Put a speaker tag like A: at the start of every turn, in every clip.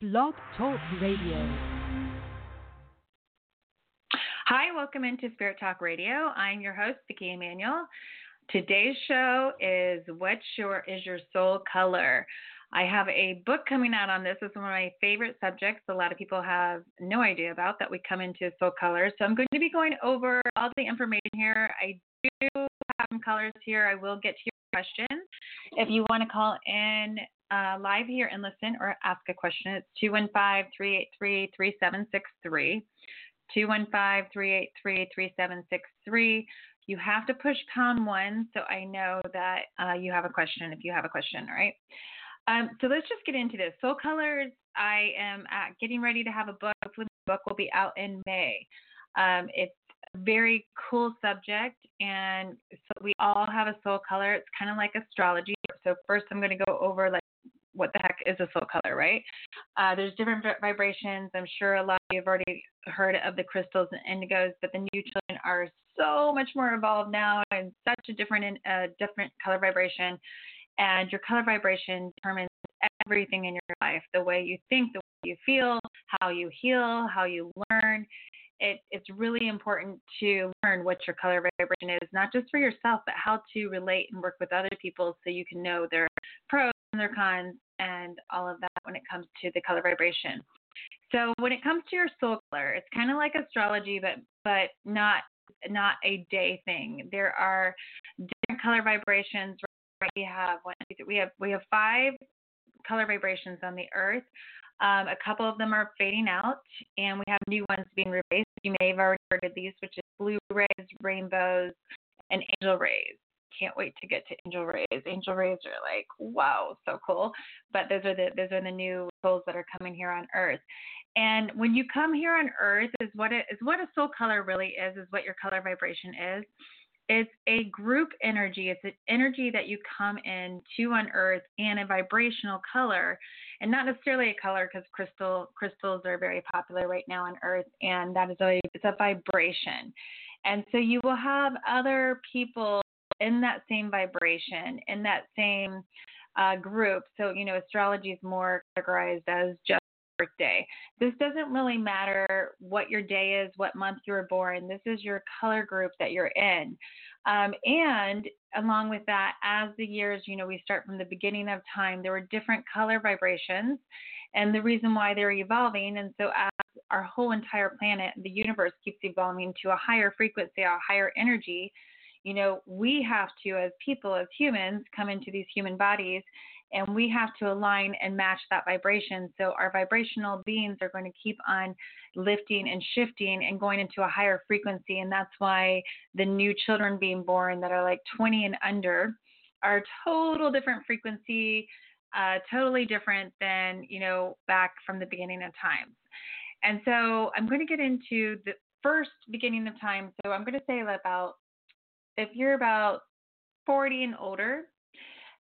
A: Blog Talk Radio.
B: Hi, welcome into Spirit Talk Radio. I'm your host, Vickie Emanuele. Today's show is What's Your Is Your Soul Color? I have a book coming out on this. It's one of my favorite subjects. A lot of people have no idea about that we come into soul color. So I'm going to be going over all the information here. I do have some colors here. I will get to your questions. If you want to call in uh, live here and listen or ask a question, it's 215 383 3763. 215 383 3763. You have to push pound one so I know that uh, you have a question if you have a question, right? Um, so let's just get into this. Soul Colors, I am getting ready to have a book. Hopefully, the book will be out in May. Um, it's a very cool subject, and so we all have a soul color. It's kind of like astrology. So first, I'm going to go over like what the heck is a soul color, right? Uh, there's different vibrations. I'm sure a lot of you have already heard of the crystals and indigos, but the new children are so much more evolved now and such a different, uh, different color vibration and your color vibration determines everything in your life the way you think, the way you feel, how you heal, how you learn. It, it's really important to learn what your color vibration is, not just for yourself, but how to relate and work with other people so you can know their pros and their cons and all of that when it comes to the color vibration. So when it comes to your soul color, it's kind of like astrology, but but not not a day thing. There are different color vibrations Right? we have one, we have we have five color vibrations on the earth. Um, a couple of them are fading out, and we have new ones being replaced. You may have already heard of these, which is blue rays, rainbows, and angel rays. Can't wait to get to angel rays. Angel rays are like wow, so cool. But those are the those are the new souls that are coming here on Earth. And when you come here on Earth, is what it is what a soul color really is. Is what your color vibration is. It's a group energy. It's an energy that you come in to on Earth and a vibrational color, and not necessarily a color because crystal crystals are very popular right now on Earth, and that is a it's a vibration. And so you will have other people in that same vibration, in that same uh, group. So you know, astrology is more categorized as just birthday. This doesn't really matter what your day is, what month you were born. This is your color group that you're in. Um, and along with that, as the years, you know, we start from the beginning of time, there were different color vibrations and the reason why they're evolving. And so, as our whole entire planet, the universe keeps evolving to a higher frequency, a higher energy, you know, we have to, as people, as humans, come into these human bodies and we have to align and match that vibration. So our vibrational beings are going to keep on lifting and shifting and going into a higher frequency. And that's why the new children being born that are like 20 and under are a total different frequency, uh, totally different than, you know, back from the beginning of time. And so I'm going to get into the first beginning of time. So I'm going to say about if you're about 40 and older,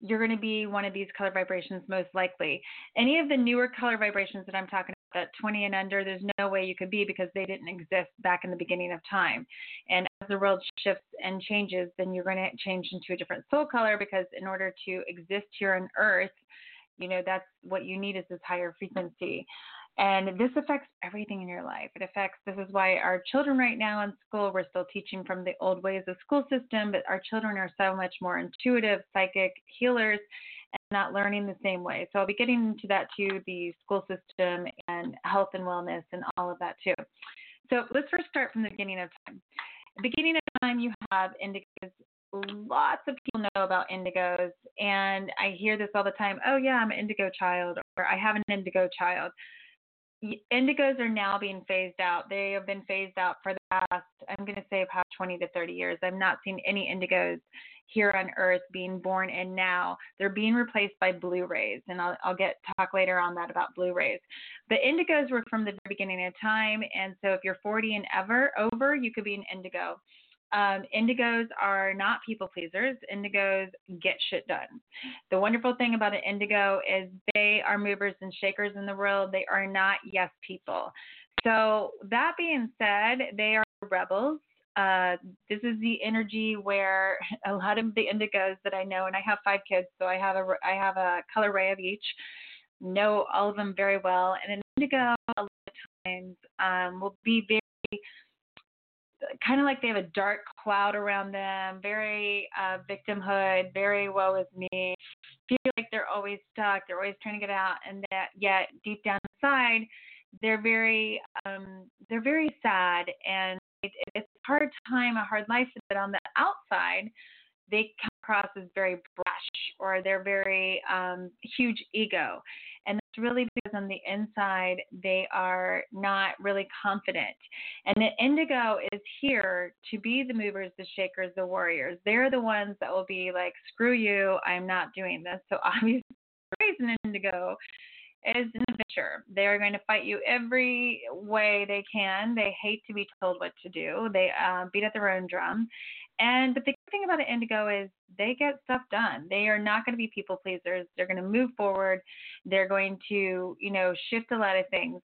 B: you're going to be one of these color vibrations most likely. Any of the newer color vibrations that I'm talking about, that 20 and under, there's no way you could be because they didn't exist back in the beginning of time. And as the world shifts and changes, then you're going to change into a different soul color because in order to exist here on Earth, you know, that's what you need is this higher frequency. And this affects everything in your life. It affects, this is why our children right now in school, we're still teaching from the old ways of school system, but our children are so much more intuitive, psychic healers, and not learning the same way. So I'll be getting into that too, the school system and health and wellness and all of that too. So let's first start from the beginning of time. Beginning of time, you have indigos. Lots of people know about indigos, and I hear this all the time. Oh, yeah, I'm an indigo child, or I have an indigo child indigos are now being phased out. They have been phased out for the past, I'm going to say, past 20 to 30 years. I've not seen any indigos here on Earth being born in now. They're being replaced by blue rays, and I'll, I'll get talk later on that about blue rays. The indigos were from the beginning of time, and so if you're 40 and ever over, you could be an indigo. Um, indigos are not people pleasers. Indigos get shit done. The wonderful thing about an indigo is they are movers and shakers in the world. They are not yes people. So, that being said, they are rebels. Uh, this is the energy where a lot of the indigos that I know, and I have five kids, so I have a I have a color ray of each. know all of them very well. And an indigo, a lot of times, um, will be very kind of like they have a dark cloud around them, very uh, victimhood, very woe is me, feel like they're always stuck, they're always trying to get out, and that yet deep down inside, they're very um, they're very sad and it, it's a hard time, a hard life, but on the outside, they come across as very brash or they're very um, huge ego. And really because on the inside, they are not really confident. And the indigo is here to be the movers, the shakers, the warriors. They're the ones that will be like, screw you, I'm not doing this. So obviously, an indigo is an adventure. They are going to fight you every way they can. They hate to be told what to do. They uh, beat at their own drum. And but the thing about an indigo is they get stuff done. They are not going to be people pleasers. They're going to move forward. They're going to, you know, shift a lot of things.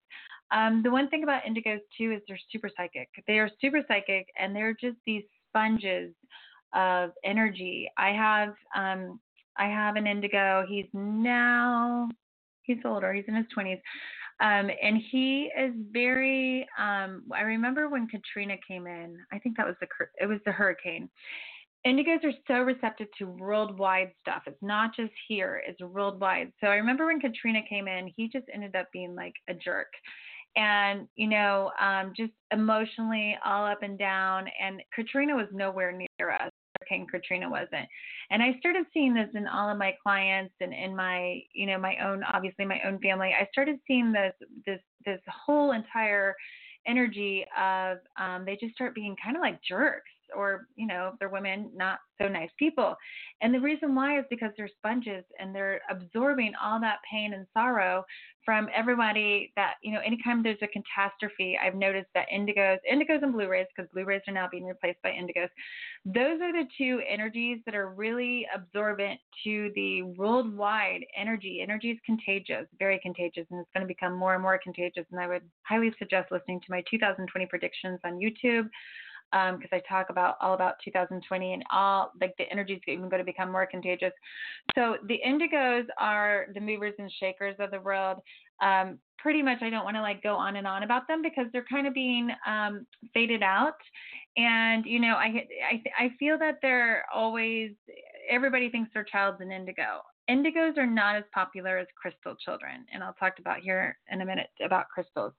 B: Um, the one thing about indigos too is they're super psychic. They are super psychic, and they're just these sponges of energy. I have um, I have an indigo. He's now he's older. He's in his 20s. Um, and he is very. Um, I remember when Katrina came in. I think that was the it was the hurricane. Indigos are so receptive to worldwide stuff. It's not just here; it's worldwide. So I remember when Katrina came in, he just ended up being like a jerk, and you know, um, just emotionally all up and down. And Katrina was nowhere near us. Hurricane Katrina wasn't. And I started seeing this in all of my clients and in my, you know, my own, obviously my own family. I started seeing this, this, this whole entire energy of um, they just start being kind of like jerks or you know if they're women not so nice people. And the reason why is because they're sponges and they're absorbing all that pain and sorrow from everybody that you know anytime there's a catastrophe i've noticed that indigos indigos and blue rays because blue rays are now being replaced by indigos those are the two energies that are really absorbent to the worldwide energy. Energy is contagious very contagious and it's going to become more and more contagious. And i would highly suggest listening to my 2020 predictions on youtube because um, I talk about all about 2020 and all like the energies even going to become more contagious. So the indigos are the movers and shakers of the world. Um, pretty much, I don't want to like go on and on about them because they're kind of being um, faded out. And you know, I I I feel that they're always everybody thinks their child's an indigo. Indigos are not as popular as crystal children, and I'll talk about here in a minute about crystals.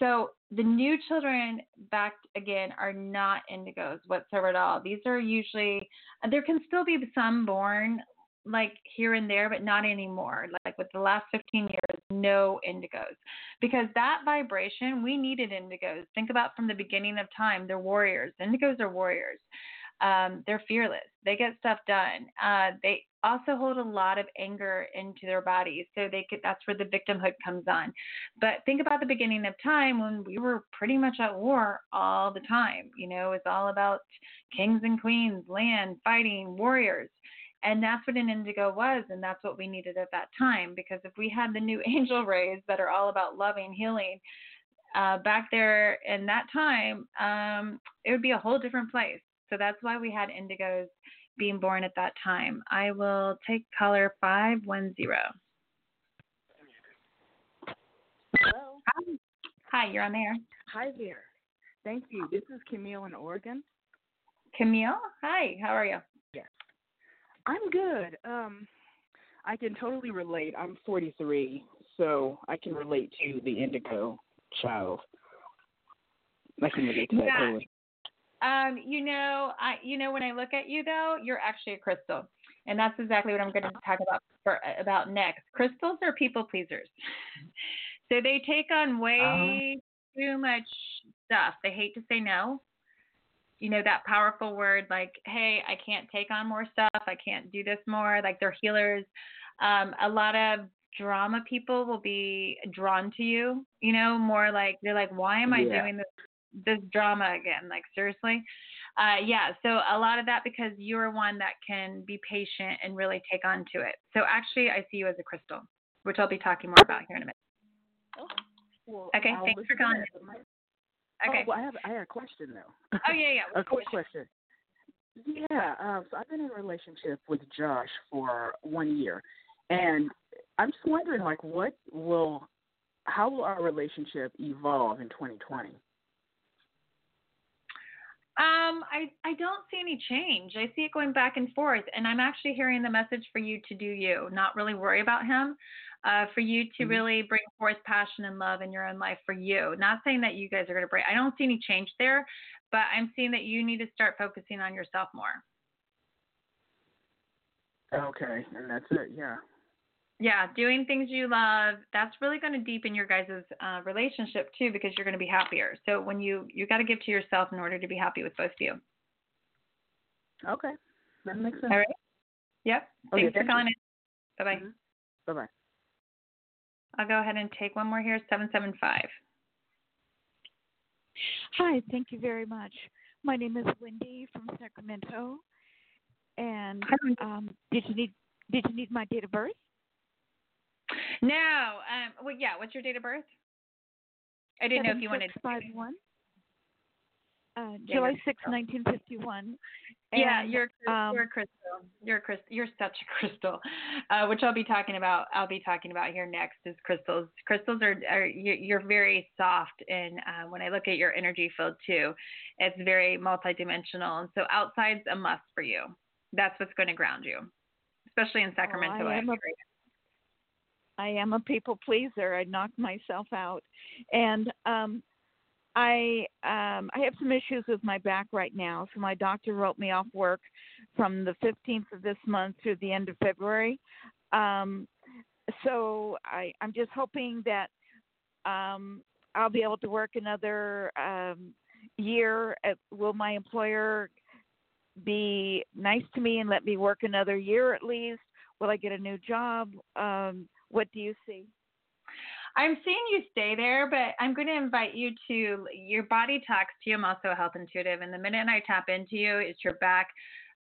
B: So the new children back again are not indigos whatsoever at all. These are usually there can still be some born like here and there, but not anymore. Like with the last 15 years, no indigos. Because that vibration, we needed indigos. Think about from the beginning of time, they're warriors. Indigos are warriors. Um, they're fearless. They get stuff done. Uh, they also hold a lot of anger into their bodies, so they could. That's where the victimhood comes on. But think about the beginning of time when we were pretty much at war all the time. You know, it's all about kings and queens, land, fighting, warriors. And that's what an indigo was, and that's what we needed at that time. Because if we had the new angel rays that are all about loving, healing, uh, back there in that time, um, it would be a whole different place. So that's why we had indigos being born at that time. I will take caller 510.
C: Hello.
B: Hi. Hi, you're on there.
C: Hi there. Thank you. This is Camille in Oregon.
B: Camille, hi. How are you?
C: Yes. I'm good. Um, I can totally relate. I'm 43, so I can relate to the indigo child. I can relate to that
B: yeah.
C: totally.
B: Um, you know, I you know when I look at you though, you're actually a crystal, and that's exactly what I'm going to talk about for about next. Crystals are people pleasers, so they take on way too much stuff. They hate to say no. You know that powerful word like, "Hey, I can't take on more stuff. I can't do this more." Like they're healers. Um, a lot of drama people will be drawn to you. You know, more like they're like, "Why am I
C: yeah.
B: doing this this drama again. Like seriously. Uh, yeah, so a lot of that because you're one that can be patient and really take on to it. So actually, I see you as a crystal, which I'll be talking more about here in a minute.
C: Oh, well,
B: okay,
C: I'll
B: thanks for calling.
C: Okay. Oh, well, I have I have a question though.
B: Oh yeah, yeah.
C: a quick question. Yeah, uh, so I've been in a relationship with Josh for one year, and I'm just wondering, like, what will, how will our relationship evolve in 2020?
B: Um, I I don't see any change. I see it going back and forth, and I'm actually hearing the message for you to do you, not really worry about him. Uh, for you to
C: Mhm.
B: really bring forth passion and love in your own life for you. Not saying that you guys are going to break. I don't see any change there, but I'm seeing that you need to start focusing on yourself more.
C: Okay, and that's it. Yeah.
B: Yeah, doing things you love. That's really going to deepen your guys' uh, relationship too, because you're going to be happier. So when you you got to give to yourself in order to be happy with both of you.
C: Okay, that makes sense.
B: All right. Yep.
C: Okay,
B: Thanks for
C: thank you.
B: calling in. Bye bye.
C: Mhm. Bye bye.
B: I'll go ahead and take one more here. Seven seven five.
D: Hi, thank you very much. My name is Wendy from Sacramento, and um, did you need did you need my date of birth?
B: No. Um. Well, yeah. What's your date of birth? I didn't know if you wanted.
D: five one. Uh, July
B: you're-
D: 6, 1951.
B: Yeah, you're
D: um,
B: you're a crystal. You're a crystal. You're such a crystal, uh, which I'll be talking about. I'll be talking about here next is crystals. Crystals are, are you- you're very soft, and uh, when I look at your energy field too, it's very multidimensional. And so outside's a must for you. That's what's going to ground you, especially in Sacramento.
D: I am a-. I am a people pleaser. I knock myself out, and um, I um, I have some issues with my back right now. So my doctor wrote me off work from the 15th of this month through the end of February. Um, so I I'm just hoping that um, I'll be able to work another um, year. At, will my employer be nice to me and let me work another year at least? Will I get a new job? Um, what do you see?
B: I'm seeing you stay there, but I'm going to invite you to your body talks to you. I'm also a health intuitive, and the minute I tap into you, it's your back.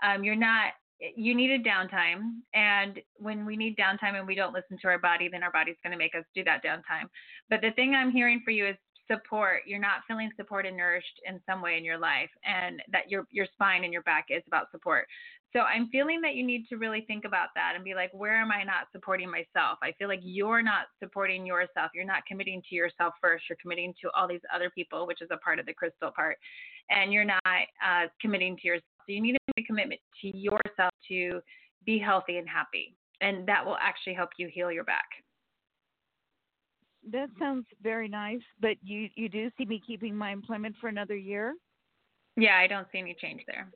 B: Um, you're not. You need a downtime, and when we need downtime and we don't listen to our body, then our body's going to make us do that downtime. But the thing I'm hearing for you is support. You're not feeling supported, nourished in some way in your life, and that your your spine and your back is about support. So I'm feeling that you need to really think about that and be like, where am I not supporting myself? I feel like you're not supporting yourself. You're not committing to yourself first. You're committing to all these other people, which is a part of the crystal part, and you're not uh, committing to yourself. So you need to make a commitment to yourself to be healthy and happy, and that will actually help you heal your back.
D: That sounds very nice, but you you do see me keeping my employment for another year.
B: Yeah, I don't see any change there.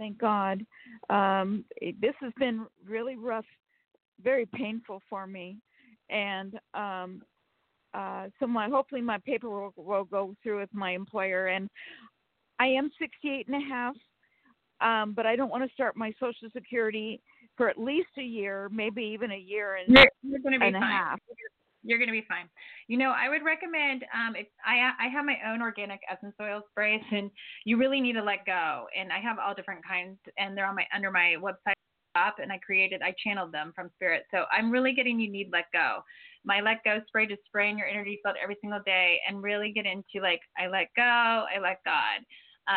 D: Thank God. Um, it- this has been really rough, very painful for me, and um, uh, so my hopefully my paperwork will go through with my employer. And I am 68 and a half, um, but I don't want to start my Social Security for at least a year, maybe even a year and,
B: You're, you're going to be
D: and a half.
B: You're going to be fine. You know, I would recommend um, if I I have my own organic essence oil sprays, and you really need to let go. And I have all different kinds, and they're on my under my website up, and I created I channeled them from spirit. So I'm really getting you need let go. My let go spray to spray in your energy field every single day, and really get into like I let go, I let God,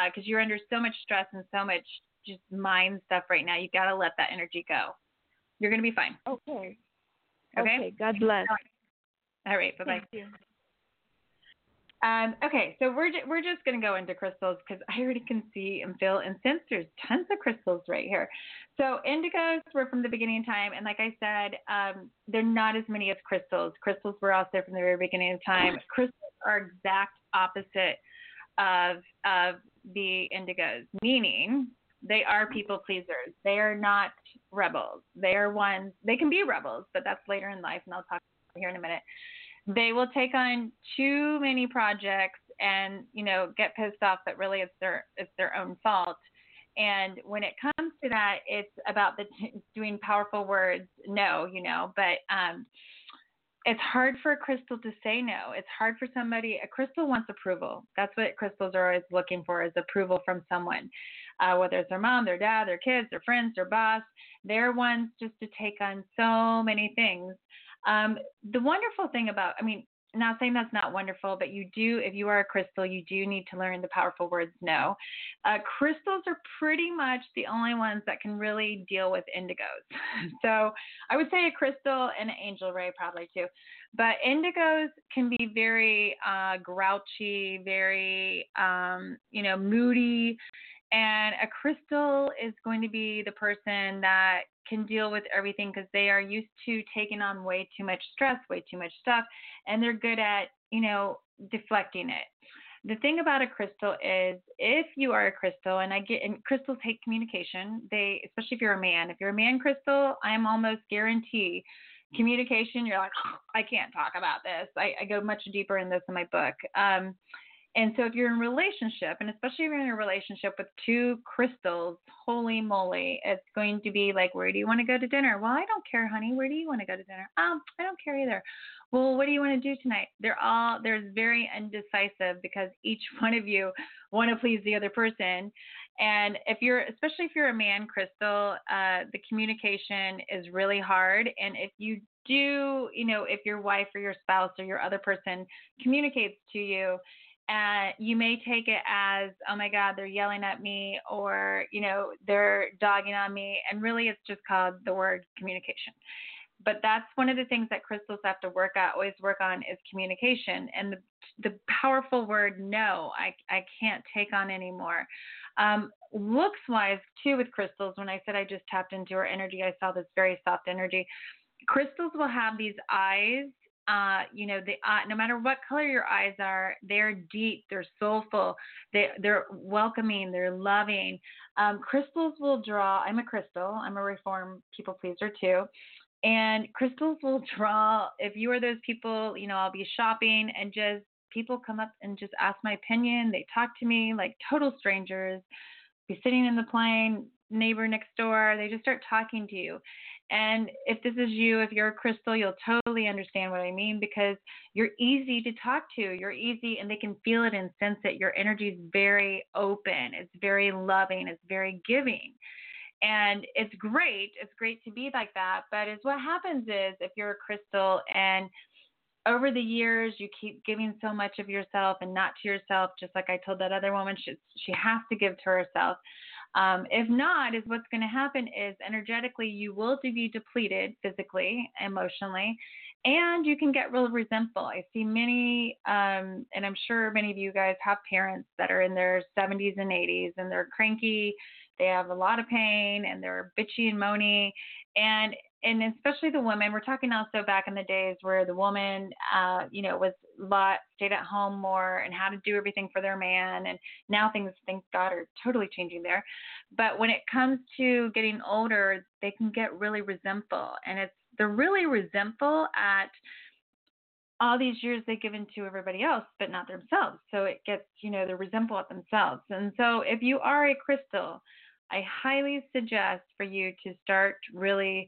B: because you're under so much stress and so much just mind stuff right now. You got to let that energy go. You're going to be fine.
D: Okay.
B: Okay.
D: Okay. God bless.
B: All right. Bye bye. Um, okay, so we're we're just gonna go into crystals because I already can see and feel and sense there's tons of crystals right here. So indigos were from the beginning of time, and like I said, um, they're not as many as crystals. Crystals were there from the very beginning of time. Crystals are exact opposite of of the indigos, meaning they are people pleasers. They are not rebels. They are ones. They can be rebels, but that's later in life, and I'll talk here in a minute. They will take on too many projects and you know get pissed off that really it's their it's their own fault. And when it comes to that it's about the t- doing powerful words no you know but um it's hard for a crystal to say no. It's hard for somebody a crystal wants approval. That's what crystals are always looking for is approval from someone uh, whether it's their mom their dad their kids their friends their boss. They're ones just to take on so many things um, the wonderful thing about, I mean, not saying that's not wonderful, but you do, if you are a crystal, you do need to learn the powerful words no. Uh, crystals are pretty much the only ones that can really deal with indigos. so I would say a crystal and an angel ray probably too. But indigos can be very uh, grouchy, very, um, you know, moody. And a crystal is going to be the person that can deal with everything because they are used to taking on way too much stress, way too much stuff, and they're good at, you know, deflecting it. The thing about a crystal is if you are a crystal, and I get, and crystals hate communication, they, especially if you're a man, if you're a man crystal, I'm almost guarantee communication, you're like, oh, I can't talk about this. I, I, go much deeper in this in my book. Um, and so if you're in a relationship, and especially if you're in a relationship with two crystals, holy moly, it's going to be like, where do you want to go to dinner? Well, I don't care, honey. Where do you want to go to dinner? Um, I don't care either. Well, what do you want to do tonight? They're all they're very indecisive because each one of you want to please the other person. And if you're, especially if you're a man, Crystal, uh, the communication is really hard. And if you do, you know, if your wife or your spouse or your other person communicates to you, uh, you may take it as, oh my God, they're yelling at me or, you know, they're dogging on me. And really, it's just called the word communication. But that's one of the things that crystals have to work at, always work on is communication. And the, the powerful word no, I, I can't take on anymore. Um, looks wise, too, with crystals, when I said I just tapped into her energy, I saw this very soft energy. Crystals will have these eyes uh, you know, the uh, no matter what color your eyes are, they're deep, they're soulful, they they're welcoming, they're loving. Um, crystals will draw. I'm a crystal. I'm a reform people pleaser too. And crystals will draw. If you are those people, you know, I'll be shopping and just people come up and just ask my opinion. They talk to me like total strangers. Be sitting in the plane, neighbor next door. They just start talking to you. And if this is you, if you're a crystal, you'll totally understand what I mean because you're easy to talk to. You're easy and they can feel it and sense it. Your energy is very open, it's very loving, it's very giving. And it's great. It's great to be like that. But it's what happens is if you're a crystal and over the years you keep giving so much of yourself and not to yourself, just like I told that other woman, she, she has to give to herself. Um, if not, is what's going to happen is energetically you will be depleted physically, emotionally, and you can get real resentful. I see many, um, and I'm sure many of you guys have parents that are in their 70s and 80s and they're cranky, they have a lot of pain, and they're bitchy and moany. And and especially the women. We're talking also back in the days where the woman, uh, you know, was lot stayed at home more and how to do everything for their man. And now things, thank God, are totally changing there. But when it comes to getting older, they can get really resentful, and it's they're really resentful at all these years they've given to everybody else, but not themselves. So it gets, you know, they're resentful at themselves. And so if you are a crystal, I highly suggest for you to start really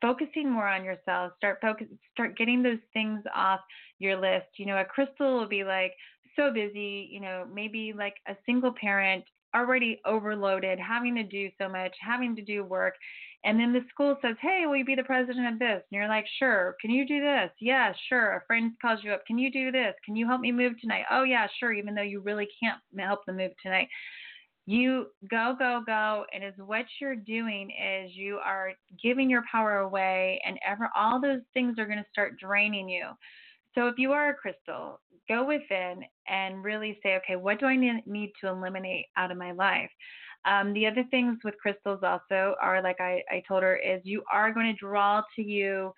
B: focusing more on yourself start focus start getting those things off your list. You know a crystal will be like so busy you know maybe like a single parent already overloaded having to do so much having to do work and then the school says hey will you be the president of this? And you're like sure. Can you do this? Yeah sure. A friend calls you up can you do this? Can you help me move tonight? Oh yeah sure even though you really can't help them move tonight you go go go and is what you're doing is you are giving your power away and ever all those things are going to start draining you. So if you are a crystal go within and really say okay what do i need to eliminate out of my life? Um, the other things with crystals also are like I, I told her is you are going to draw to you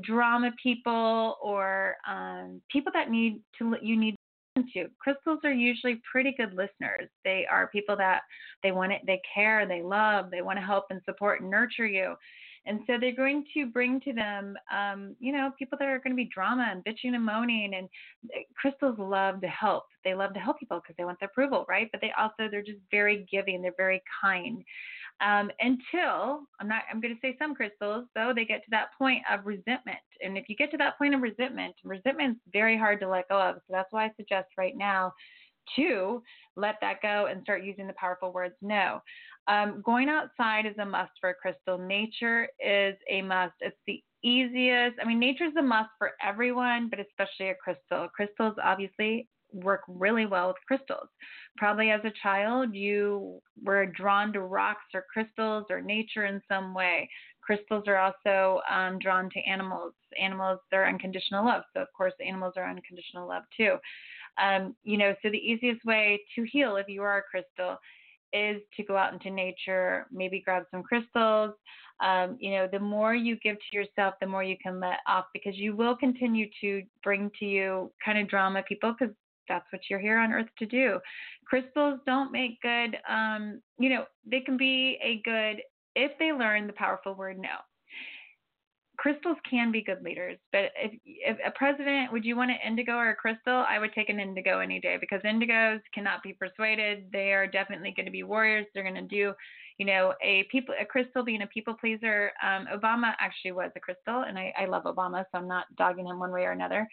B: drama people or um, people that need to you need to. Crystals are usually pretty good listeners. They are people that they want it, they care, they love, they want to help and support and nurture you. And so they're going to bring to them, um, you know, people that are going to be drama and bitching and moaning. And eh, crystals love to help. They love to help people because they want the approval, right? But they also they're just very giving. They're very kind um, until I'm not. I'm going to say some crystals though they get to that point of resentment. And if you get to that point of resentment, resentment's very hard to let go of. So that's why I suggest right now to let that go and start using the powerful words no. Um, going outside is a must for a crystal. Nature is a must. It's the easiest. I mean, nature's a must for everyone, but especially a crystal. Crystals obviously work really well with crystals. Probably as a child, you were drawn to rocks or crystals or nature in some way. Crystals are also um, drawn to animals. Animals, they're unconditional love. So, of course, animals are unconditional love too. Um, you know, so the easiest way to heal if you are a crystal is to go out into nature, maybe grab some crystals. Um, you know, the more you give to yourself, the more you can let off because you will continue to bring to you kind of drama people because that's what you're here on earth to do. Crystals don't make good, um, you know, they can be a good if they learn the powerful word no crystals can be good leaders, but if, if a president, would you want an indigo or a crystal? I would take an indigo any day because indigos cannot be persuaded. They are definitely going to be warriors. They're going to do, you know, a people, a crystal being a people pleaser. Um, Obama actually was a crystal, and I, I love Obama, so I'm not dogging him one way or another.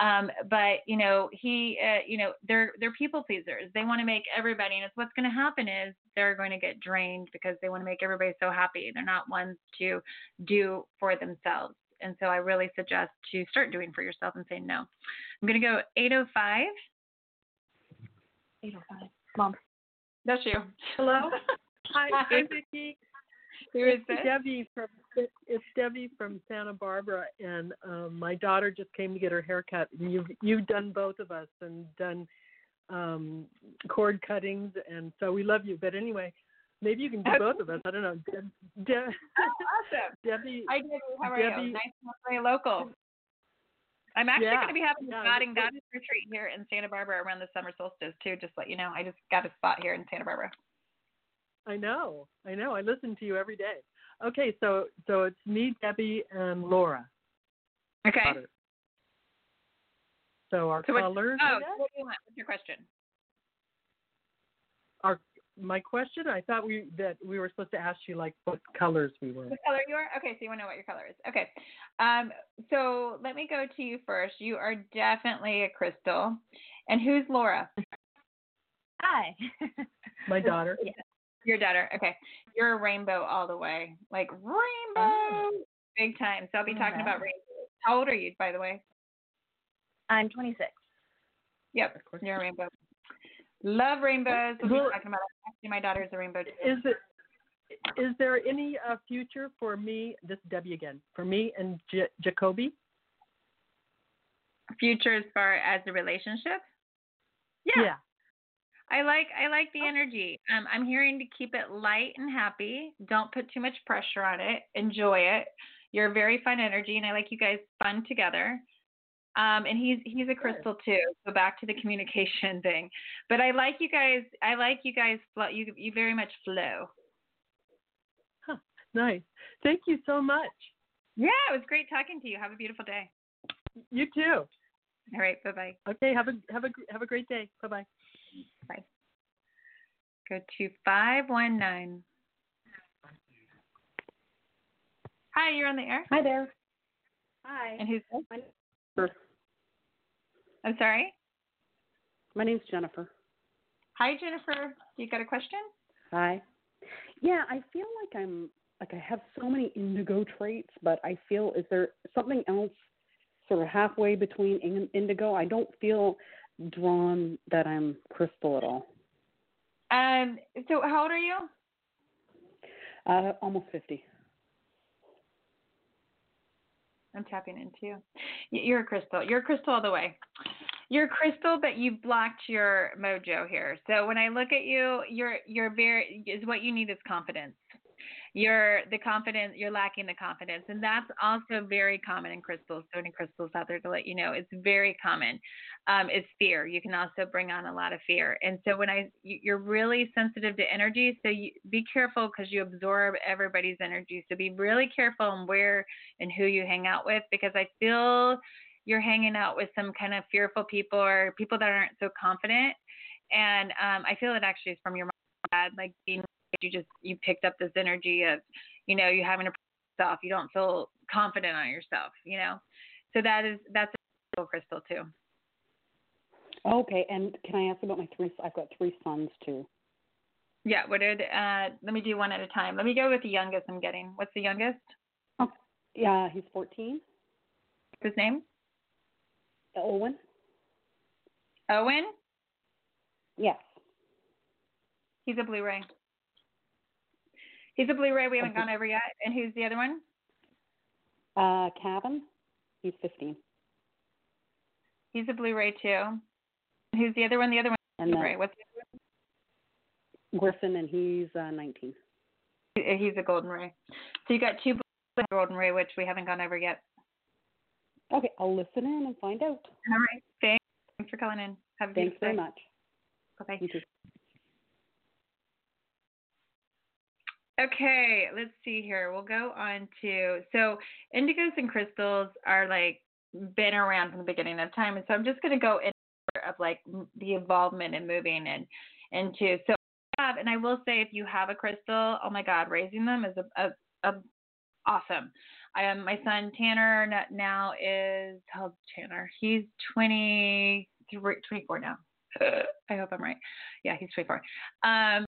B: Um, but you know, he, uh, you know, they're they're people pleasers. They want to make everybody, and it's what's going to happen is they're going to get drained because they want to make everybody so happy. They're not ones to do for themselves. And so I really suggest to start doing for yourself and say no. I'm going to go 805. 805. Mom. That's you.
E: Hello. Hi, hi, Vickie.
B: Who is
E: it's
B: this?
E: Debbie from it's Debbie from Santa Barbara, and um, my daughter just came to get her hair cut. And you've you've done both of us and done um, cord cuttings, and so we love you. But anyway, maybe you can do both of us. I don't know. De- De-
B: oh, awesome.
E: Debbie.
B: Hi, Debbie. How are
E: Debbie,
B: you? Nice to play local. I'm actually
E: Yeah,
B: going to be having a
E: yeah, it-
B: goddess retreat here in Santa Barbara around the summer solstice too. Just to let you know, I just got a spot here in Santa Barbara.
E: I know. I know. I listen to you every day. Okay, so so it's me, Debbie, and Laura.
B: Okay.
E: Potter. So our
B: So what-
E: colors.
B: Oh,
E: guess?
B: what do you want? What's your question?
E: our my question. I thought we that we were supposed to ask you like what colors we were.
B: What color you are? Okay, so you want to know what your color is. Okay. Um, so let me go to you first. You are definitely a crystal. And who's Laura?
F: Hi.
E: My daughter.
B: Your daughter. Okay. You're a rainbow all the way. Like rainbow. Big time. So I'll be talking
F: Okay.
B: about rainbows. How old are you, by the way?
F: I'm 26.
B: Yep.
E: Of course.
B: You're a rainbow. Love rainbows. We'll be talking about it. Actually, my daughter's a rainbow too.
E: Is it? Is there any uh, future for me? This is Debbie again. For me and J- Jacoby.
B: Future as far as the relationship?
E: Yeah.
B: I like I like the energy. Um, I'm hearing to keep it light and happy. Don't put too much pressure on it. Enjoy it. You're a very fun energy, and I like you guys fun together. Um, and he's he's a crystal too. So back to the communication thing. But I like you guys. I like you guys. Flow. You you very much flow.
E: Nice. Thank you so much.
B: Yeah, it was great talking to you. Have a beautiful day.
E: You too.
B: All right. Bye bye.
E: Okay. Have a have a have a great day. Bye bye.
B: Bye. Go to five one nine. Hi, you're on the air.
F: Hi there. Hi.
B: And who's this?
G: Jennifer.
B: I'm sorry.
G: My name's Jennifer.
B: Hi, Jennifer. You got a question?
G: Hi. Yeah, I feel like I'm like I have so many indigo traits, but I feel is there something else sort of halfway between indigo? I don't feel drawn that I'm crystal at all.
B: Um. So, how old are you?
G: Uh, almost fifty.
B: I'm tapping into you. You're a crystal. You're a crystal all the way. You're a crystal, but you blocked your mojo here. So when I look at you, you're you're very is what you need is confidence. You're the confidence. You're lacking the confidence, and that's also very common in crystals. So any crystals out there to let you know, it's very common. Um, it's fear. You can also bring on a lot of fear, and so when I you- you're really sensitive to energy, so you, be careful because you absorb everybody's energy. So be really careful on where and who you hang out with because I feel you're hanging out with some kind of fearful people or people that aren't so confident. And um, I feel it actually is from your mom like being you just you picked up this energy of, you know, you having to yourself. You don't feel confident on yourself, you know. So that is that's a crystal too.
G: Okay, and can I ask about my three? I've got three sons too.
B: Yeah. What are the, uh, let me do one at a time. Let me go with the youngest I'm getting. What's the youngest?
G: Yeah, he's 14.
B: What's his name?
G: Owen.
B: Owen.
G: Yes.
B: He's a blue ray. He's a blue ray we haven't gone over yet. And who's the other one?
G: Uh, Cabin. He's 15.
B: He's a blue ray too. Who's the other one? The other one.
G: And
B: blue ray.
G: then
B: What's
G: Griffin, and he's uh, 19.
B: he's a Golden Ray. So you got two blue ray Golden Ray, which we haven't gone over yet.
G: Okay, I'll listen in and find out.
B: All right. Thanks. Thanks for calling in. Have a
G: Thanks very
B: day.
G: much.
B: Bye-bye.
G: You too.
B: Okay, let's see here. We'll go on to so indigos and crystals are like been around from the beginning of time, and so I'm just going to go in of like the involvement and moving and into so and I will say if you have a crystal, oh my God, raising them is a, a, a awesome. I am my son Tanner now is how Tanner? He's 23, 24 now. I hope I'm right. Yeah, he's 24. Um,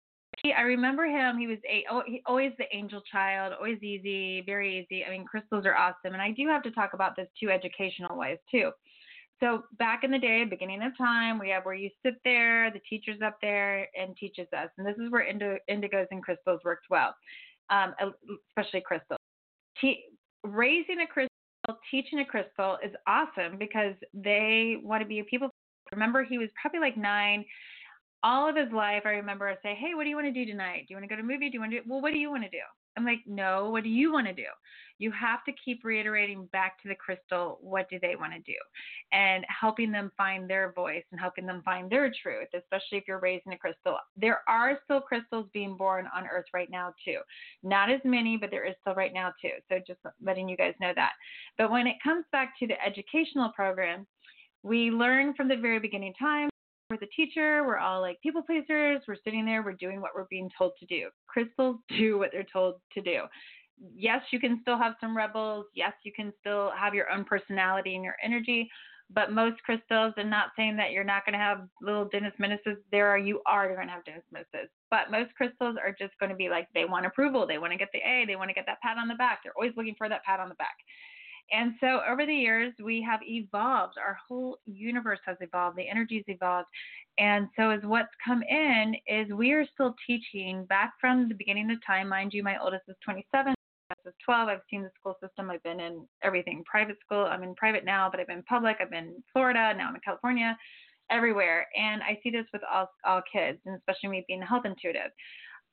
B: I remember him. He was a, oh, always the angel child, always easy, very easy. I mean, crystals are awesome, and I do have to talk about this too, educational wise too. So back in the day, beginning of time, we have where you sit there, the teacher's up there and teaches us, and this is where indi- indigos and crystals worked well, um, especially crystals. Raising a crystal, teaching a crystal is awesome because they want to be a people. Remember, he was probably like nine all of his life, I remember I say, Hey, what do you want to do tonight? Do you want to go to a movie? Do you want to do, well, what do you want to do? I'm like, no, what do you want to do? You have to keep reiterating back to the crystal, what do they want to do? And helping them find their voice and helping them find their truth, especially if you're raising a crystal. There are still crystals being born on earth right now, too. Not as many, but there is still right now, too. So just letting you guys know that. But when it comes back to the educational program, we learn from the very beginning time we're the teacher. We're all like people pleasers. We're sitting there. We're doing what we're being told to do. Crystals do what they're told to do. Yes, you can still have some rebels. Yes, you can still have your own personality and your energy. But most crystals, and not saying that you're not going to have little Dennis Menaces, there are you are going to have Dennis Menaces. But most crystals are just going to be like they want approval, they want to get the A, they want to get that pat on the back. They're always looking for that pat on the back. And so over the years, we have evolved. Our whole universe has evolved. The energy's evolved. And so as what's come in is we are still teaching back from the beginning of time. Mind you, my oldest is 27. Is 12. I've seen the school system. I've been in everything private school. I'm in private now, but I've been public. I've been in Florida. Now I'm in California, everywhere. And I see this with all, all kids, and especially me being health intuitive.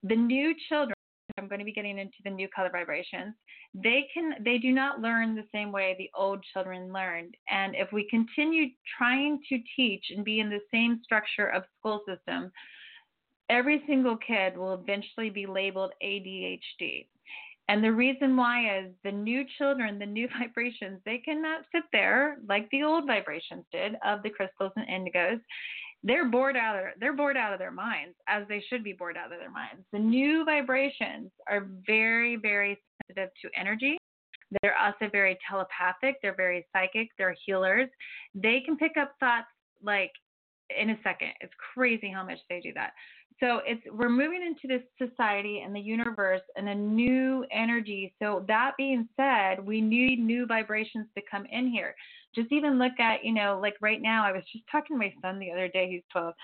B: The new children, I'm going to be getting into the new color vibrations. They can they do not learn the same way the old children learned. And if we continue trying to teach and be in the same structure of school system, every single kid will eventually be labeled ADHD. And the reason why is the new children, the new vibrations, they cannot sit there like the old vibrations did of the crystals and indigos they're bored out of they're bored out of their minds as they should be bored out of their minds. The new vibrations are very very sensitive to energy. They're also very telepathic they're very psychic they're healers. They can pick up thoughts like in a second. It's crazy how much they do that. So it's we're moving into this society and the universe and a new energy. So that being said we need new vibrations to come in here just even look at you know like right now i was just talking to my son the other day he's 12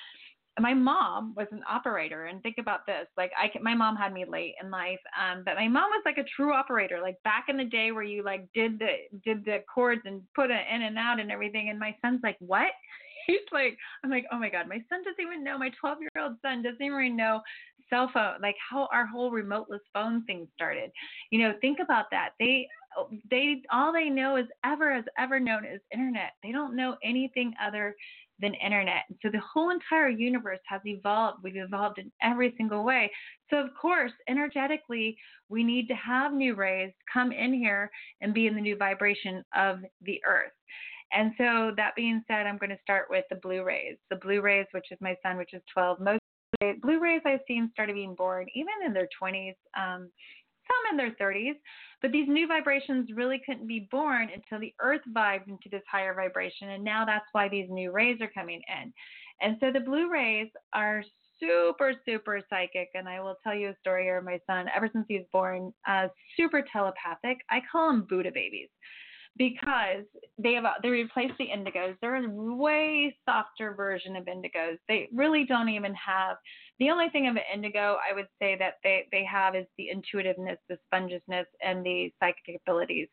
B: my mom was an operator and think about this like i my mom had me late in life um but my mom was like a true operator like back in the day where you like did the did the cords and put it in and out and everything and my son's like what? He's like i'm like oh my god my son doesn't even know my 12 year old son doesn't even know cell phone like how our whole remoteless phone thing started. You know think about that they they all they know is ever has ever known is internet. They don't know anything other than internet. So the whole entire universe has evolved. We've evolved in every single way. So of course energetically we need to have new rays come in here and be in the new vibration of the earth. And so that being said i'm going to start with the blue rays. The blue rays which is my son which is 12 most blue rays i've seen started being born even in their 20s um, some in their 30s, but these new vibrations really couldn't be born until the earth vibed into this higher vibration. And now that's why these new rays are coming in. And so the blue rays are super, super psychic. And I will tell you a story here my son. Ever since he was born, uh, super telepathic. I call them Buddha babies because they have they replaced the indigos. They're a way softer version of indigos. They really don't even have the only thing of an indigo I would say that they they have is the intuitiveness, the spongiousness, and the psychic abilities.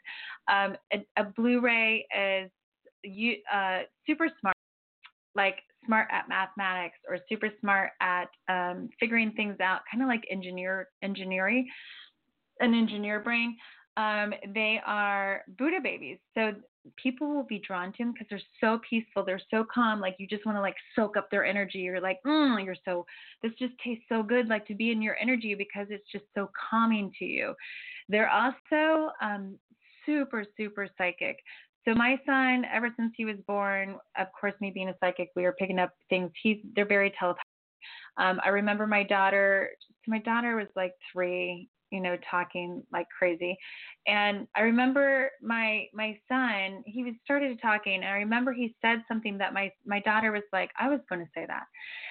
B: Um, a, a blue ray is you uh, super smart, like smart at mathematics or super smart at um, figuring things out, kind of like engineer engineering, an engineer brain um, they are Buddha babies. So people will be drawn to them because they're so peaceful, they're so calm. Like you just want to like soak up their energy. You're like, mm, you're so. This just tastes so good, like to be in your energy because it's just so calming to you. They're also um, super, super psychic. So my son, ever since he was born, of course, me being a psychic, we were picking up things. He's they're very telepathic. Um, I remember my daughter. My daughter was like three, you know, talking like crazy. And I remember my my son, he was started talking and I remember he said something that my my daughter was like, I was going to say that.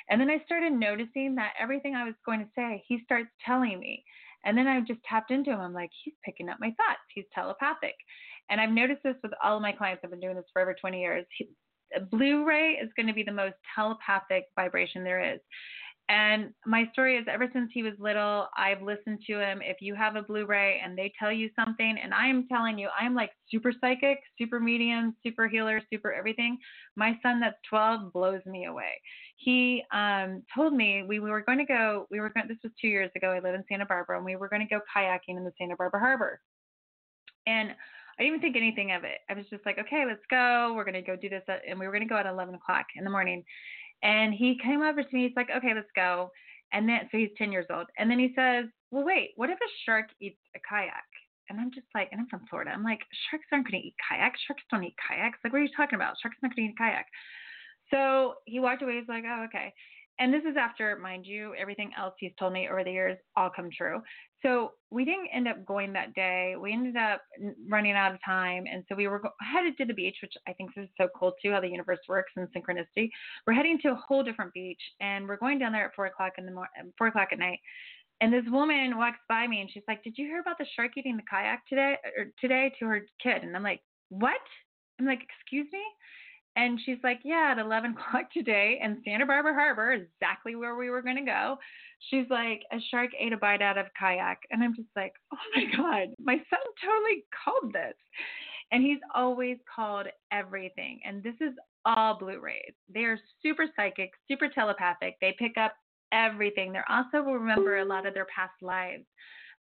B: And then I started noticing that everything I was going to say, he starts telling me. And then I just tapped into him. I'm like, he's picking up my thoughts. He's telepathic. And I've noticed this with all of my clients. I've been doing this for over 20 years. He, blue ray is going to be the most telepathic vibration there is. And my story is ever since he was little, I've listened to him. If you have a blue ray and they tell you something, and I am telling you, I'm like super psychic, super medium, super healer, super everything. My son that's 12 blows me away. He um, told me we, we were going to go, we were going, this was two years ago. I live in Santa Barbara, and we were going to go kayaking in the Santa Barbara Harbor. And I didn't even think anything of it. I was just like, okay, let's go. We're going to go do this. And we were going to go at 11 o'clock in the morning. And he came over to me. He's like, okay, let's go. And then, so he's 10 years old. And then he says, well, wait, what if a shark eats a kayak? And I'm just like, and I'm from Florida. I'm like, sharks aren't going to eat kayaks. Sharks don't eat kayaks. Like, what are you talking about? Sharks not going to eat a kayak. So he walked away. He's like, oh, okay and this is after, mind you, everything else he's told me over the years all come true. So we didn't end up going that day. We ended up running out of time, and so we were headed to the beach, which I think is so cool too, how the universe works and synchronicity. We're heading to a whole different beach, and we're going down there at four o'clock in the morning, um, four o'clock at night. And this woman walks by me, and she's like, "Did you hear about the shark eating the kayak today?" Or today to her kid, and I'm like, "What?" I'm like, "Excuse me." And she's like, Yeah, at 11 o'clock today in Santa Barbara Harbor, exactly where we were going to go. She's like, A shark ate a bite out of kayak. And I'm just like, Oh my God, my son totally called this. And he's always called everything. And this is all blue rays. They are super psychic, super telepathic. They pick up everything. They're also will remember a lot of their past lives.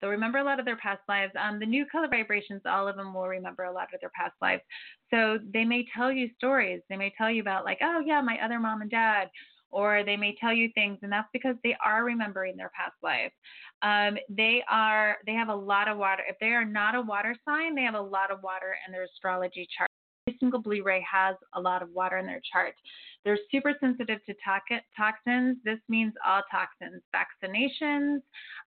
B: They'll remember a lot of their past lives. Um, the new color vibrations, all of them will remember a lot of their past lives. So they may tell you stories. They may tell you about, like, oh, yeah, my other mom and dad. Or they may tell you things, and that's because they are remembering their past lives. Um, they are they have a lot of water. If they are not a water sign, they have a lot of water in their astrology chart every single blue ray has a lot of water in their chart. They're super sensitive to toxins. This means all toxins, vaccinations,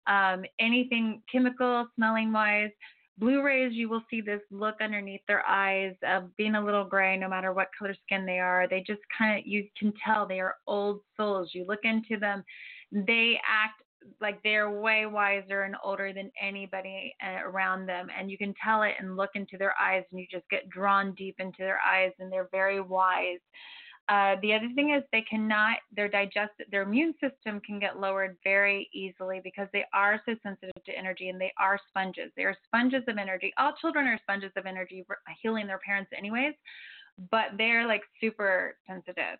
B: um, anything chemical, smelling wise. blue rays, you will see this look underneath their eyes of being a little gray, no matter what color skin they are. They just kind of, you can tell they are old souls. You look into them, they act like they're way wiser and older than anybody uh, around them and you can tell it and look into their eyes and you just get drawn deep into their eyes and they're very wise. Uh, the other thing is they cannot their digest their immune system can get lowered very easily because they are so sensitive to energy and they are sponges. They are sponges of energy. All children are sponges of energy healing their parents anyways but they're like super sensitive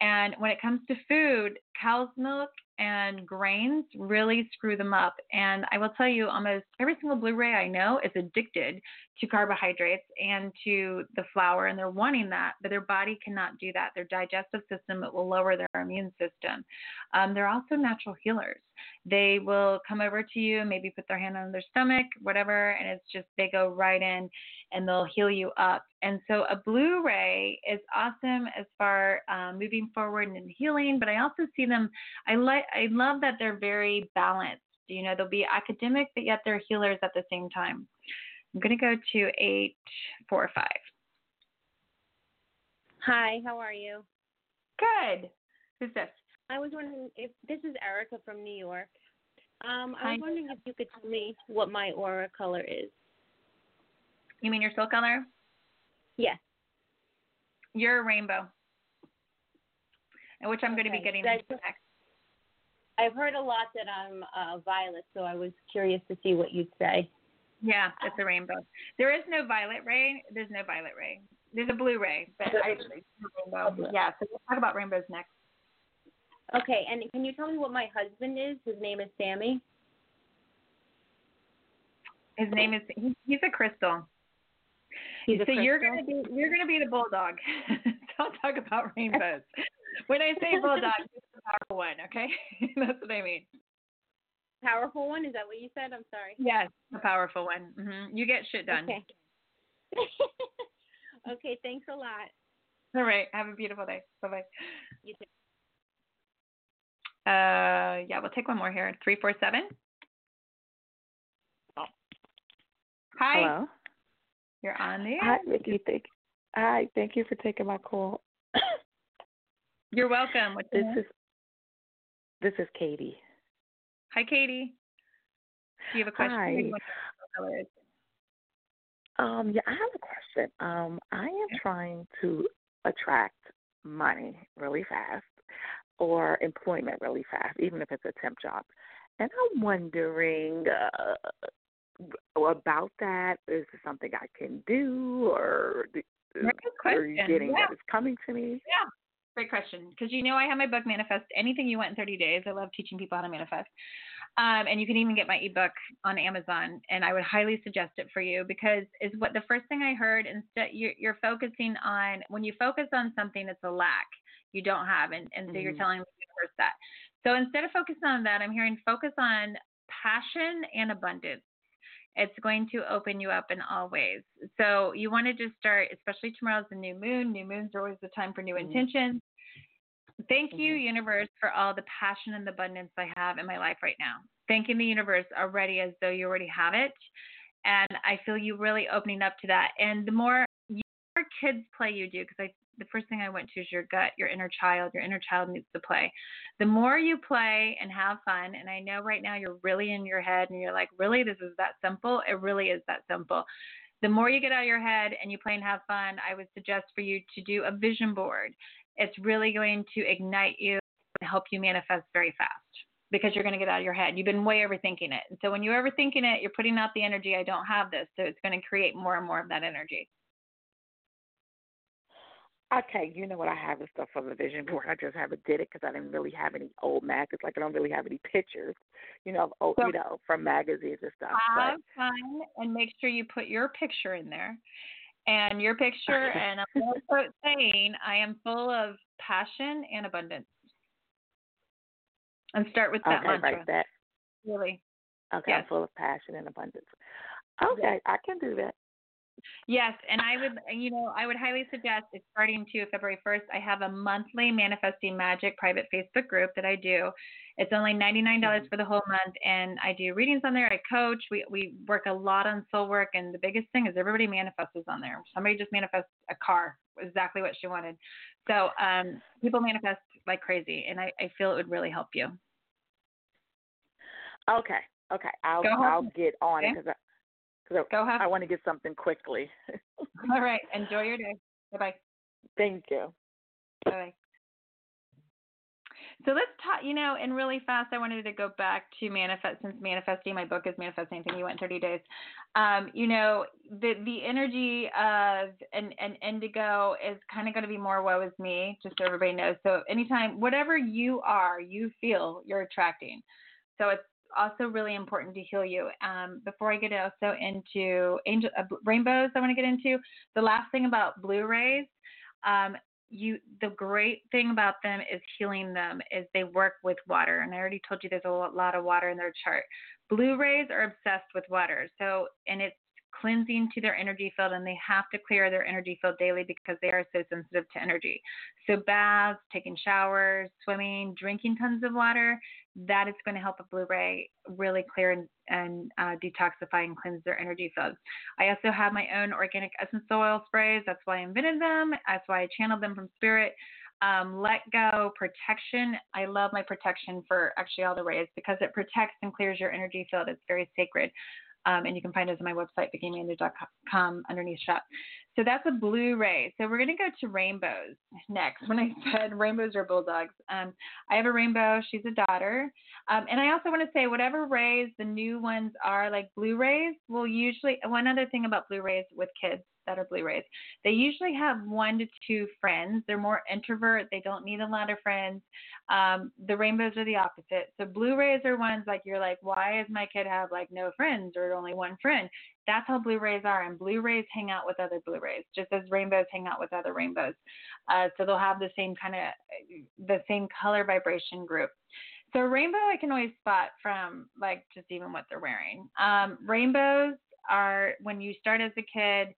B: and when it comes to food cow's milk and grains really screw them up. And I will tell you, almost every single blue ray I know is addicted to carbohydrates and to the flour, and they're wanting that, but their body cannot do that. Their digestive system, it will lower their immune system. Um, they're also natural healers. They will come over to you, maybe put their hand on their stomach, whatever, and it's just they go right in and they'll heal you up. And so a blue ray is awesome as far um, moving forward and healing, but I also see them. I like I love that they're very balanced. You know, they'll be academic, but yet they're healers at the same time. I'm going to go to eight four five.
F: Hi, how are you?
B: Good. Who's this?
F: I was wondering if this is Erica from New York. Um, I was wondering if you could tell me what my aura color is.
B: You mean your soul color?
F: Yes.
B: You're a rainbow. And which I'm going to be getting
F: that's-
B: into next.
F: I've heard a lot that I'm uh, violet, so I was curious to see what you'd say.
B: Yeah, it's a rainbow. There is no violet ray. There's no violet ray. There's a blue ray, but I, rainbow. Yeah, so we'll talk about rainbows next.
F: Okay, and can you tell me what my husband is? His name is Sammy.
B: His name is he's a crystal.
F: He's a
B: so you're gonna be you're gonna be the bulldog. Don't talk about rainbows. When I say bulldog, it's the powerful one. Okay, that's what I mean.
F: powerful one. Is that what you said? I'm sorry.
B: Yes, the powerful one. hmm You get shit done.
F: Okay. okay. Thanks a lot.
B: All right. Have a beautiful day. Bye bye.
F: You too.
B: Uh, yeah, we'll take one more here. Three four seven. Hi.
H: Hello.
B: You're on the
H: Hi,
B: air.
H: Vickie. Thank. Hi. Thank you for taking my call.
B: You're welcome. What's
H: This is this is Katie.
B: Hi, Katie. Do you have a question?
H: Hi.
B: What color is it?
H: Um, yeah, I have a question. Um, I am trying to attract money really fast or employment really fast, even if it's a temp job. And I'm wondering uh, about that. Is it something I can do, or
B: Very
H: are you getting
B: Yeah.
H: what is coming to me?
B: Yeah. Great question. Because you know I have my book Manifest Anything You Want in 30 Days. I love teaching people how to manifest. Um, and you can even get my ebook on Amazon, and I would highly suggest it for you because is what the first thing I heard. Instead, you're, you're focusing on when you focus on something, it's a lack you don't have, and, and so you're
H: Mhm.
B: telling the universe that. So instead of focusing on that, I'm hearing focus on passion and abundance. It's going to open you up in all ways. So you want to just start, especially tomorrow's the new moon. New moons are always the time for new
H: Mhm.
B: intentions. Thank you,
H: Mhm.
B: universe, for all the passion and abundance I have in my life right now. Thanking the universe already as though you already have it. And I feel you really opening up to that. And the more your kids play you do, because I the first thing I went to is your gut, your inner child. Your inner child needs to play. The more you play and have fun, and I know right now you're really in your head and you're like, really, this is that simple? It really is that simple. The more you get out of your head and you play and have fun, I would suggest for you to do a vision board. It's really going to ignite you and help you manifest very fast because you're going to get out of your head. You've been way overthinking it. And so when you're overthinking it, you're putting out the energy, I don't have this. So it's going to create more and more of that energy.
H: Okay, you know what? I have the stuff on the vision board. I just haven't did it because I didn't really have any old magazines. Like I don't really have any pictures, you know, of old,
B: So-
H: you know, from magazines and stuff.
B: have fun and make sure you put your picture in there. And your picture, and I'm also saying, I am full of passion and abundance. And start with that
H: okay,
B: mantra.
H: right. That
B: Really.
H: okay.
B: Yes.
H: I'm full of passion and abundance. Okay, I can do that.
B: Yes, and I would, you know, I would highly suggest it's starting to February 1st. I have a monthly Manifesting Magic private Facebook group that I do. It's only $99 for the whole month, and I do readings on there. I coach. We we work a lot on soul work, and the biggest thing is everybody manifests on there. Somebody just manifests a car, exactly what she wanted. So um, people manifest like crazy, and I, I feel it would really help you.
H: Okay, okay. I'll I'll get on it
B: Okay.
H: because I, cause
B: Go
H: I,
B: have.
H: I want to get something quickly.
B: All right. Enjoy your day. Bye bye.
H: Thank you.
B: Bye bye. So let's talk, you know, and really fast, I wanted to go back to manifest, since manifesting, my book is Manifesting Anything You Want in 30 Days. Um, you know, the the energy of an, an indigo is kind of going to be more woe is me, just so everybody knows. So anytime, whatever you are, you feel you're attracting. So it's also really important to heal you. Um, before I get also into angel uh, rainbows, I want to get into the last thing about blue rays. Um, you the great thing about them is healing them is they work with water and i already told you there's a lot of water in their chart blue rays are obsessed with water so and it's cleansing to their energy field and they have to clear their energy field daily because they are so sensitive to energy so baths taking showers swimming drinking tons of water that is going to help a blue ray really clear and, and uh, detoxify and cleanse their energy field I also have my own organic essence oil sprays. That's why I invented them. That's why I channeled them from spirit. um, let go, protection. I love my protection for actually all the rays because it protects and clears your energy field. It's very sacred. Um, and you can find it on my website, beginningandu.com underneath shop. So that's a blue ray. So we're going to go to rainbows next. When I said rainbows are bulldogs, um, I have a rainbow. She's a daughter. Um, and I also want to say whatever rays the new ones are, like blue rays, will usually, one other thing about blue rays with kids that are blue rays. they usually have one to two friends. They're more introvert. They don't need a lot of friends. Um, the rainbows are the opposite. So blue rays are ones like you're like, why does my kid have like no friends or only one friend? That's how blue rays are. And blue rays hang out with other blue rays, just as rainbows hang out with other rainbows. Uh, so they'll have the same kind of the same color vibration group. So rainbow I can always spot from like just even what they're wearing. Um, rainbows are when you start as a kid,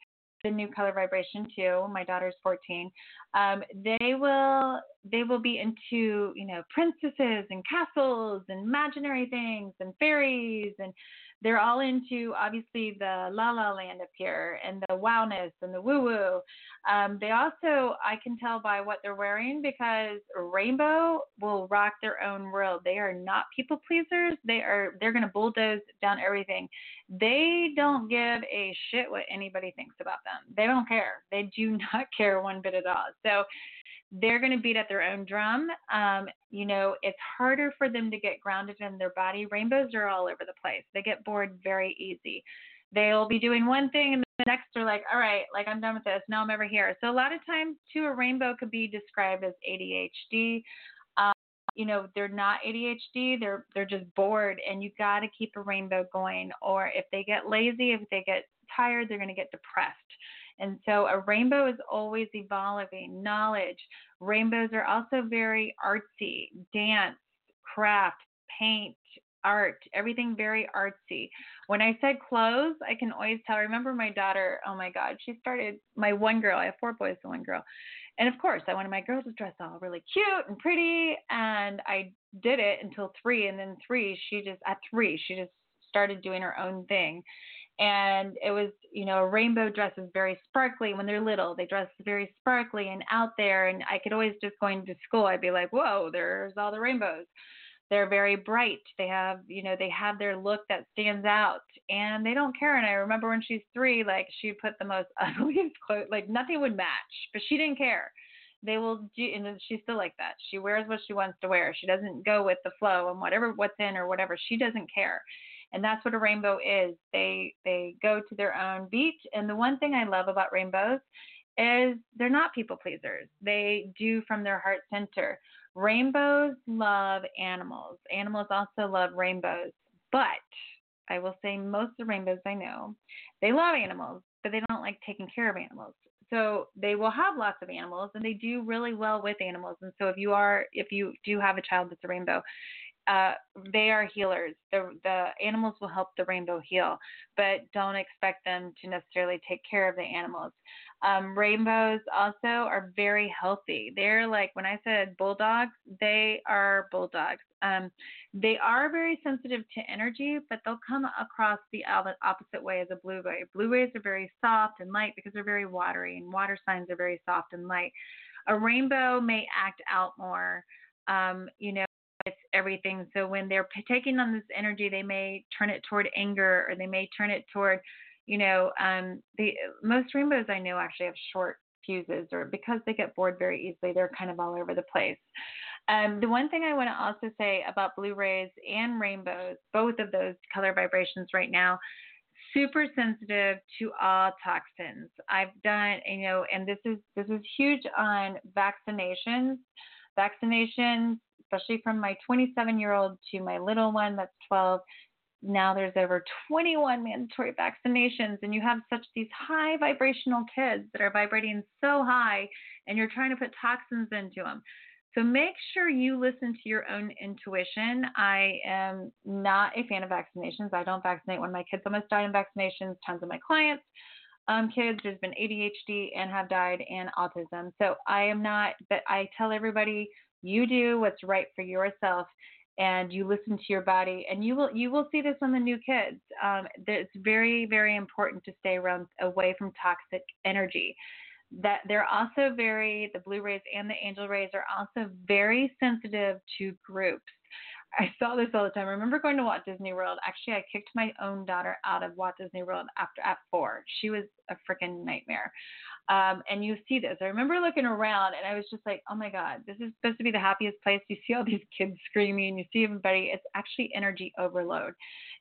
B: the new color vibration too. My daughter's 14. Um, they will they will be into you know princesses and castles and imaginary things and fairies and they're all into obviously the la la land up here and the wowness and the woo woo. Um, they also, I can tell by what they're wearing because Rainbow will rock their own world. They are not people pleasers. They are, they're going to bulldoze down everything. They don't give a shit what anybody thinks about them. They don't care. They do not care one bit at all. So, they're going to beat at their own drum. Um, you know, it's harder for them to get grounded in their body. Rainbows are all over the place. They get bored very easy. They'll be doing one thing and the next they're like, all right, like I'm done with this. Now I'm over here. So a lot of times, too, a rainbow could be described as ADHD. Um, you know, they're not ADHD. They're they're just bored, and you got to keep a rainbow going. Or if they get lazy, if they get tired, they're going to get depressed. And so a rainbow is always evolving. Knowledge. Rainbows are also very artsy, dance, craft, paint, art, everything very artsy. When I said clothes, I can always tell. Remember my daughter, oh my God, she started, my one girl, I have four boys and one girl. And of course, I wanted my girls to dress all really cute and pretty. And I did it until three. And then three, she just, at three, she just started doing her own thing and it was you know rainbow dresses very sparkly when they're little. They dress very sparkly and out there and i could always just going to school i'd be like whoa there's all the rainbows. They're very bright. They have you know they have their look that stands out and they don't care. And i remember when she's three like she put the most ugliest clothes like nothing would match but she didn't care. They will do and she's still like that. She wears what she wants to wear. She doesn't go with the flow and whatever what's in or whatever. She doesn't care and that's what a rainbow is. They they go to their own beat. And the one thing I love about rainbows is they're not people pleasers. They do from their heart center. Rainbows love animals. Animals also love rainbows. But I will say most of the rainbows I know, they love animals, but they don't like taking care of animals. So they will have lots of animals and they do really well with animals. And so if you are if you do have a child that's a rainbow, uh, they are healers. The, the animals will help the rainbow heal, but don't expect them to necessarily take care of the animals. Um, rainbows also are very healthy. They're like when I said bulldogs, they are bulldogs. Um, they are very sensitive to energy, but they'll come across the opposite way as a blue ray. Blue rays are very soft and light because they're very watery, and water signs are very soft and light. A rainbow may act out more. Um, you know, it's everything. So when they're taking on this energy, they may turn it toward anger or they may turn it toward, you know, um, the most rainbows I know actually have short fuses or because they get bored very easily, they're kind of all over the place. Um, the one thing I want to also say about blue rays and rainbows, both of those color vibrations right now, super sensitive to all toxins. I've done, you know, and this is this is huge on vaccinations. Vaccinations especially from my 27 year old to my little one that's 12. Now there's over 21 mandatory vaccinations, and you have such these high vibrational kids that are vibrating so high, and you're trying to put toxins into them. So make sure you listen to your own intuition. I am not a fan of vaccinations. I don't vaccinate when my kids almost died in vaccinations. Tons of my clients, um, kids, there's been ADHD and have died and autism. So I am not, but I tell everybody you do what's right for yourself and you listen to your body and you will you will see this on the new kids um, it's very very important to stay around away from toxic energy that they're also very the blue rays and the angel rays are also very sensitive to groups I saw this all the time. I remember going to Walt Disney World. Actually, I kicked my own daughter out of Walt Disney World after at four. She was a freaking nightmare. Um, and you see this. I remember looking around and I was just like, oh my God, this is supposed to be the happiest place. You see all these kids screaming, you see everybody. It's actually energy overload.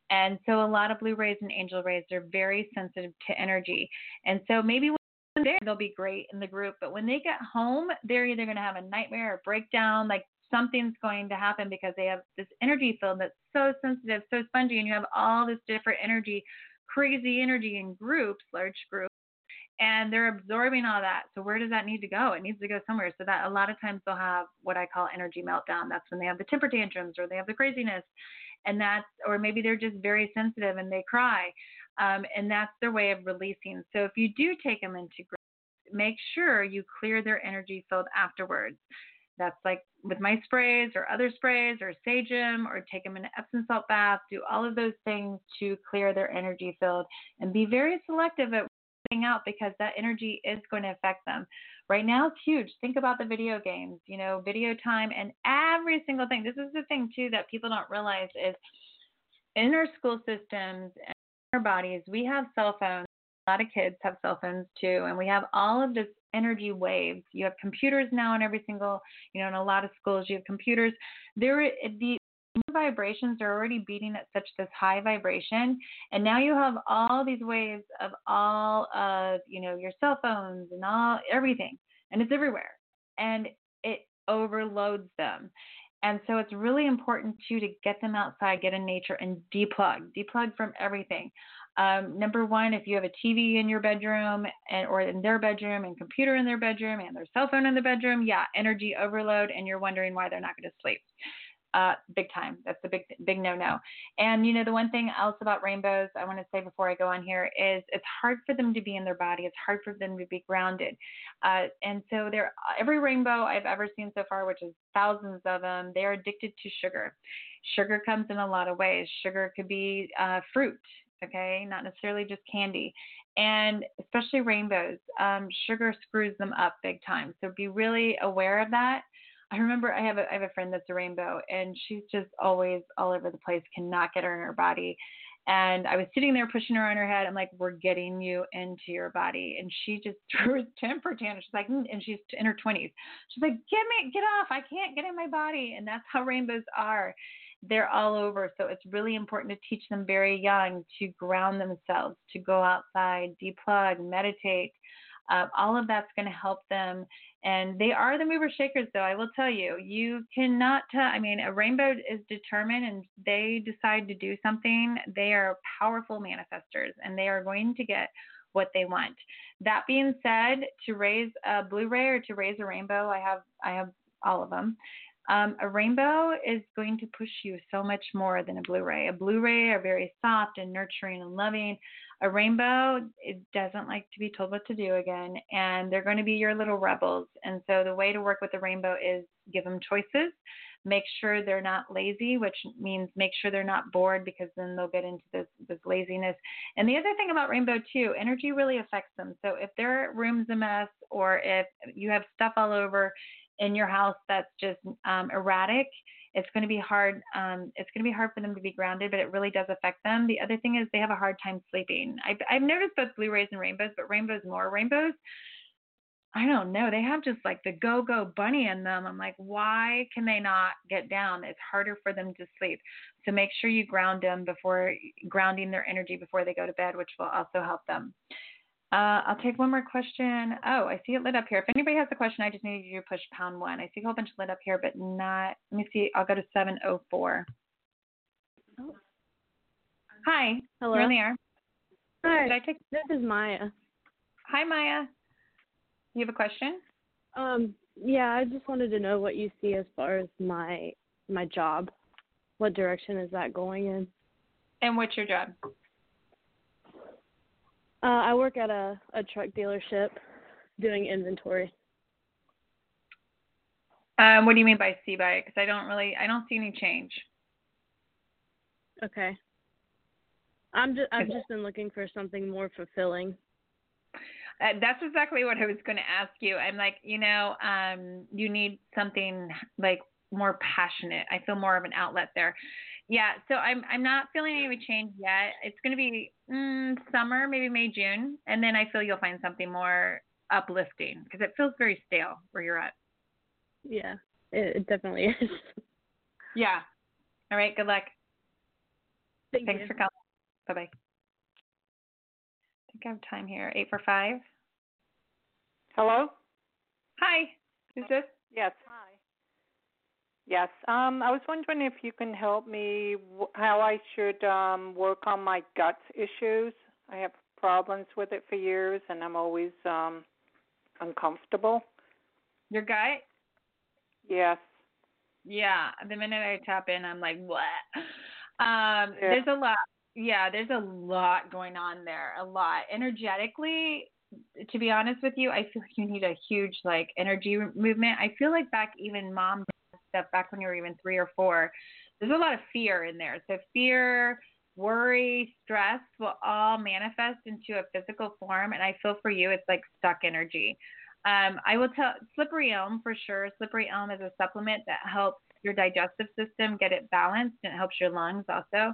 B: And so a lot of blue rays and angel rays are very sensitive to energy. And so maybe when there, they'll be great in the group, but when they get home, they're either going to have a nightmare or breakdown. Like something's going to happen because they have this energy field that's so sensitive, so spongy, and you have all this different energy, crazy energy in groups, large groups, and they're absorbing all that. So where does that need to go? It needs to go somewhere. So that a lot of times they'll have what I call energy meltdown. That's when they have the temper tantrums or they have the craziness, and that's or maybe they're just very sensitive and they cry, um, and that's their way of releasing. So if you do take them into make sure you clear their energy field afterwards. That's like with my sprays or other sprays or sage them or take them in an Epsom salt bath. Do all of those things to clear their energy field and be very selective at out because that energy is going to affect them. Right now, it's huge. Think about the video games, you know, video time and every single thing. This is the thing too that people don't realize is in our school systems and our bodies, we have cell phones. A lot of kids have cell phones too, and we have all of this energy waves. You have computers now in every single, you know, in a lot of schools you have computers. There the vibrations are already beating at such this high vibration and now you have all these waves of all of you know your cell phones and all everything and it's everywhere and it overloads them and so it's really important too to get them outside get in nature and deplug deplug from everything um, number one, if you have a TV in your bedroom and or in their bedroom and computer in their bedroom and their cell phone in the bedroom, yeah, energy overload, and you're wondering why they're not going to sleep. Uh, big time. That's a big, big no-no. And you know, the one thing else about rainbows I want to say before I go on here is it's hard for them to be in their body. It's hard for them to be grounded. Uh, and so, they're, every rainbow I've ever seen so far, which is thousands of them, they are addicted to sugar. Sugar comes in a lot of ways. Sugar could be uh, fruit okay, not necessarily just candy. And especially rainbows, um, sugar screws them up big time. So be really aware of that. I remember I have a I have a friend that's a rainbow, and she's just always all over the place. Cannot get her in her body. And I was sitting there pushing her on her head. I'm like, "We're getting you into your body," and she just threw a temper tantrum. She's like, mm, and she's in her 20s. She's like, "Get me, get off! I can't get in my body." And that's how rainbows are they're all over. So it's really important to teach them very young to ground themselves, to go outside, deplug, meditate. Uh, all of that's going to help them. And they are the mover shakers, though. I will tell you, you cannot tell. I mean, a rainbow is determined and they decide to do something. They are powerful manifestors and they are going to get what they want. That being said, to raise a blue ray or to raise a rainbow, I have I have all of them. Um, a rainbow is going to push you so much more than a blue ray. A blue ray are very soft and nurturing and loving. A rainbow it doesn't like to be told what to do again, and they're going to be your little rebels. And so the way to work with a rainbow is give them choices. Make sure they're not lazy, which means make sure they're not bored because then they'll get into this this laziness. And the other thing about rainbow too, energy really affects them. So if their room's a mess or if you have stuff all over, in your house that's just um, erratic, it's going to be hard. Um, it's going to be hard for them to be grounded, but it really does affect them. The other thing is they have a hard time sleeping. I've, I've noticed both blue rays and rainbows, but rainbows more. Rainbows, I don't know. They have just like the go go bunny in them. I'm like, why can they not get down? It's harder for them to sleep. So make sure you ground them before grounding their energy before they go to bed, which will also help them. Uh, I'll take one more question. Oh, I see it lit up here. If anybody has a question, I just need you to push pound one. I see a whole bunch lit up here, but not. Let me see. I'll go to 704. Oh. Hi.
I: Hello.
B: You're on the air.
I: Hi.
B: Did I take...
I: This is Maya.
B: Hi, Maya. You have a question?
I: Um. Yeah, I just wanted to know what you see as far as my my job. What direction is that going in?
B: And what's your job?
I: Uh, I work at a, a truck dealership doing inventory.
B: Um, what do you mean by see by? Because I don't really, I don't see any change.
I: Okay. I'm just, I've just been looking for something more fulfilling.
B: Uh, that's exactly what I was going to ask you. I'm like, you know, um, you need something like more passionate. I feel more of an outlet there. Yeah, so I'm I'm not feeling any change yet. It's going to be mm, summer, maybe May, June, and then I feel you'll find something more uplifting because it feels very stale where you're at.
I: Yeah, it, it definitely is.
B: Yeah. All right. Good luck.
I: Thank
B: Thanks
I: you.
B: for calling. Bye bye. I think I have time here. Eight for five.
J: Hello?
B: Hi. Who's this?
J: Yes. Hi. Yes. Um, I was wondering if you can help me w- how I should um, work on my gut issues. I have problems with it for years, and I'm always um, uncomfortable.
B: Your gut?
J: Yes.
B: Yeah. The minute I tap in, I'm like, what? Um,
J: Yeah.
B: There's a lot. Yeah, there's a lot going on there. A lot. Energetically, to be honest with you, I feel like you need a huge like energy movement. I feel like back even mom back when you were even three or four, there's a lot of fear in there. So fear, worry, stress will all manifest into a physical form. And I feel for you, it's like stuck energy. Um, I will tell slippery elm for sure. Slippery elm is a supplement that helps your digestive system get it balanced and it helps your lungs also.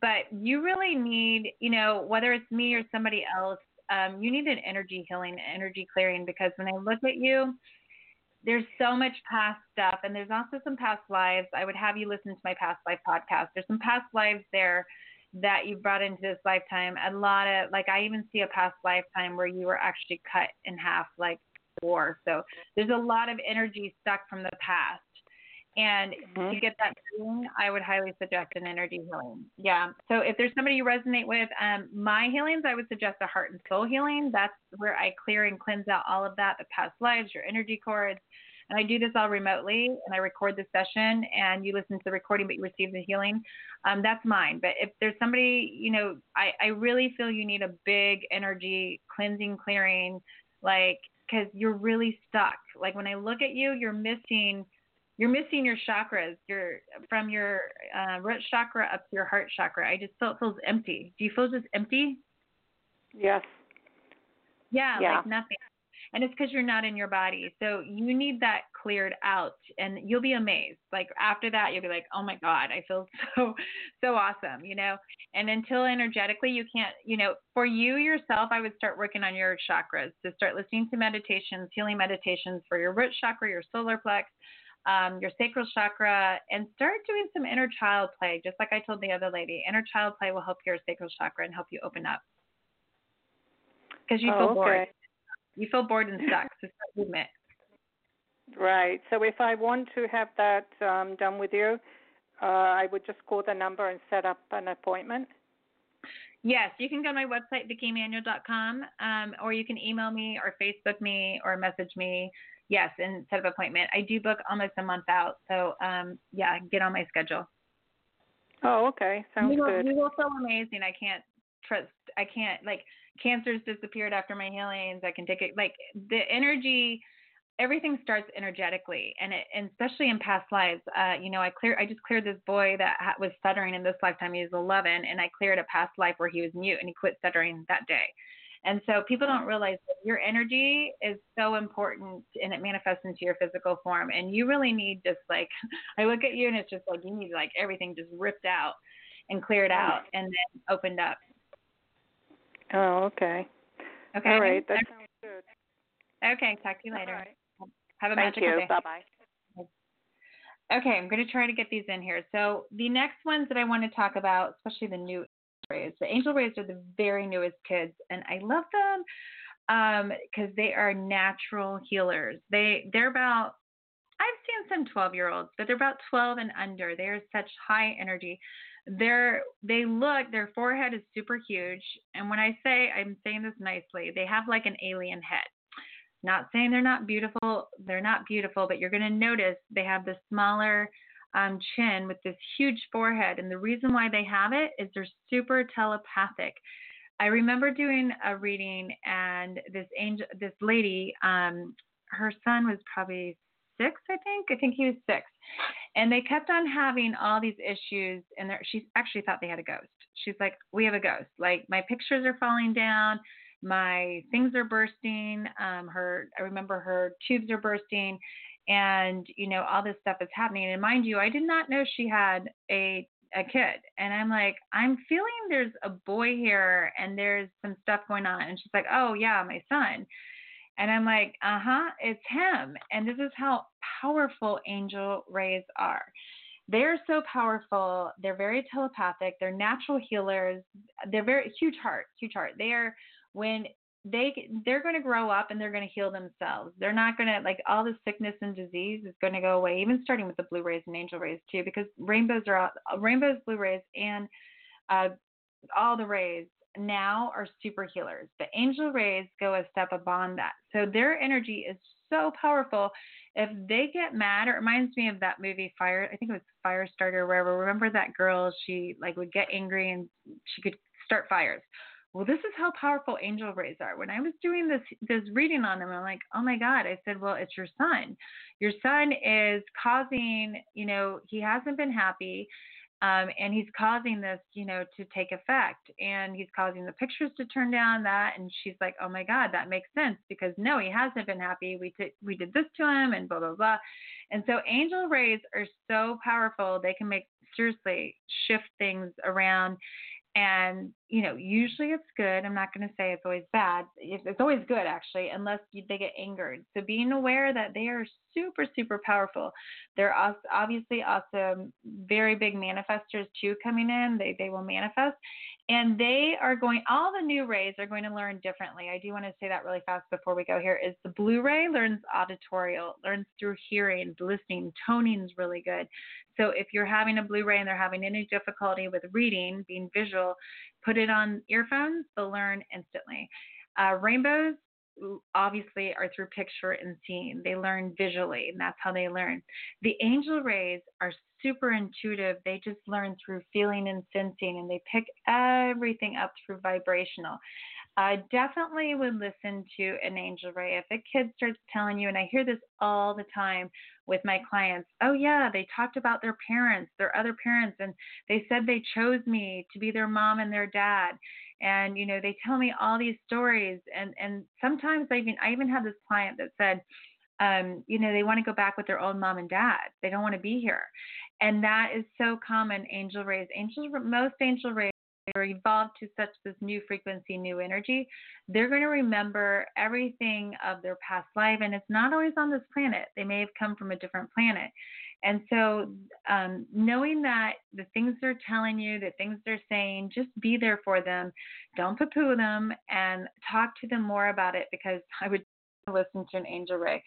B: But you really need, you know, whether it's me or somebody else, um, you need an energy healing, energy clearing because when I look at you, there's so much past stuff and there's also some past lives. I would have you listen to my past life podcast. There's some past lives there that you brought into this lifetime. A lot of like I even see a past lifetime where you were actually cut in half like war. So there's a lot of energy stuck from the past. And to get that healing, I would highly suggest an energy healing. Yeah. So if there's somebody you resonate with, um, my healings, I would suggest a heart and soul healing. That's where I clear and cleanse out all of that, the past lives, your energy cords. And I do this all remotely and I record the session and you listen to the recording, but you receive the healing. Um, that's mine. But if there's somebody, you know, I, I really feel you need a big energy cleansing, clearing, like, because you're really stuck. Like when I look at you, you're missing you're missing your chakras. You're from your uh, root chakra up to your heart chakra. I just feel it feels empty. Do you feel just empty?
J: Yes.
B: Yeah,
J: Yeah.
B: like nothing. And it's because you're not in your body. So you need that cleared out, and you'll be amazed. Like after that, you'll be like, "Oh my God, I feel so so awesome," you know. And until energetically, you can't, you know, for you yourself, I would start working on your chakras. To start listening to meditations, healing meditations for your root chakra, your solar plex, um, your sacral chakra, and start doing some inner child play. Just like I told the other lady, inner child play will help your sacral chakra and help you open up because you feel
J: Oh,
B: bored. You feel bored and stuck. So start movement.
J: Right. So if I want to have that um, done with you, uh, I would just call the number and set up an appointment.
B: Yes, you can go to my website, vickieemanuele.com, um, or you can email me or Facebook me or message me. Yes, and set up appointment. I do book almost a month out. So, um, yeah, get on my schedule.
J: Oh, okay. Sounds
B: you will,
J: good.
B: You will feel amazing. I can't trust. I can't like cancer's disappeared after my healings. I can take it like the energy. Everything starts energetically, and it, and especially in past lives. Uh, you know, I clear. I just cleared this boy that ha- was stuttering in this lifetime. He was 11, and I cleared a past life where he was mute, and he quit stuttering that day. And so people don't realize that your energy is so important and it manifests into your physical form. And you really need just like, I look at you and it's just like, you need like everything just ripped out and cleared out and then opened up.
J: Oh, okay.
B: Okay.
J: All right. That sounds good.
B: Okay. Talk to you later.
J: Right.
B: Have a
J: Thank
B: magical
J: you.
B: day.
J: Bye bye.
B: Okay, I'm going to try to get these in here. So the next ones that I want to talk about, especially the new rays, the angel rays are the very newest kids, and I love them um, because they are natural healers. They they're about I've seen some 12 year olds, but they're about 12 and under. They are such high energy. They're they look their forehead is super huge, and when I say I'm saying this nicely, they have like an alien head. Not saying they're not beautiful, they're not beautiful, but you're going to notice they have the smaller um, chin with this huge forehead. And the reason why they have it is they're super telepathic. I remember doing a reading, and this angel, this lady, um, her son was probably six, I think. I think he was six, and they kept on having all these issues. And she actually thought they had a ghost. She's like, "We have a ghost. Like my pictures are falling down." my things are bursting. Um, her, I remember her tubes are bursting, and you know all this stuff is happening. And mind you, I did not know she had a a kid, and I'm like, I'm feeling there's a boy here, and there's some stuff going on. And she's like, Oh yeah, my son. And I'm like, uh huh, it's him. And this is how powerful angel rays are. They're so powerful. They're very telepathic. They're natural healers. They're very huge heart, huge heart. They are when they they're going to grow up and they're going to heal themselves. They're not going to like all the sickness and disease is going to go away. Even starting with the blue rays and angel rays too, because rainbows are all, rainbows, blue rays, and uh, all the rays now are super healers. The angel rays go a step above that. So their energy is so powerful. If they get mad, it reminds me of that movie Fire. I think it was Firestarter or wherever. Remember that girl? She like would get angry and she could start fires. Well, this is how powerful angel rays are. When I was doing this this reading on them, I'm like, oh my god. I said, well, it's your son. Your son is causing. You know, he hasn't been happy um, and he's causing this, you know, to take effect, and he's causing the pictures to turn down. That, and she's like, "Oh my God, that makes sense because no, he hasn't been happy. We t- we did this to him, and blah blah blah." And so, angel rays are so powerful; they can make seriously shift things around and you know usually it's good i'm not going to say it's always bad it's always good actually unless they get angered so being aware that they are super super powerful they're obviously also very big manifestors too coming in they they will manifest and they are going all the new rays are going to learn differently. I do want to say that really fast before we go here is the blue ray learns auditorial learns through hearing listening toning is really good. So if you're having a blue ray and they're having any difficulty with reading being visual put it on earphones they'll learn instantly. Uh, rainbows obviously are through picture and seeing. They learn visually, and that's how they learn. The angel rays are super intuitive. They just learn through feeling and sensing, and they pick everything up through vibrational. I definitely would listen to an angel ray. If a kid starts telling you, and I hear this all the time with my clients, oh, yeah, they talked about their parents, their other parents, and they said they chose me to be their mom and their dad and you know they tell me all these stories and and sometimes i even i even had this client that said um you know they want to go back with their own mom and dad. They don't want to be here. And that is so common angel rays. Angels most angel rays are evolved to such this new frequency new energy. They're going to remember everything of their past life and it's not always on this planet. They may have come from a different planet and so, um, knowing that the things they're telling you, the things they're saying, just be there for them. Don't poo poo them and talk to them more about it because I would listen to an angel ray.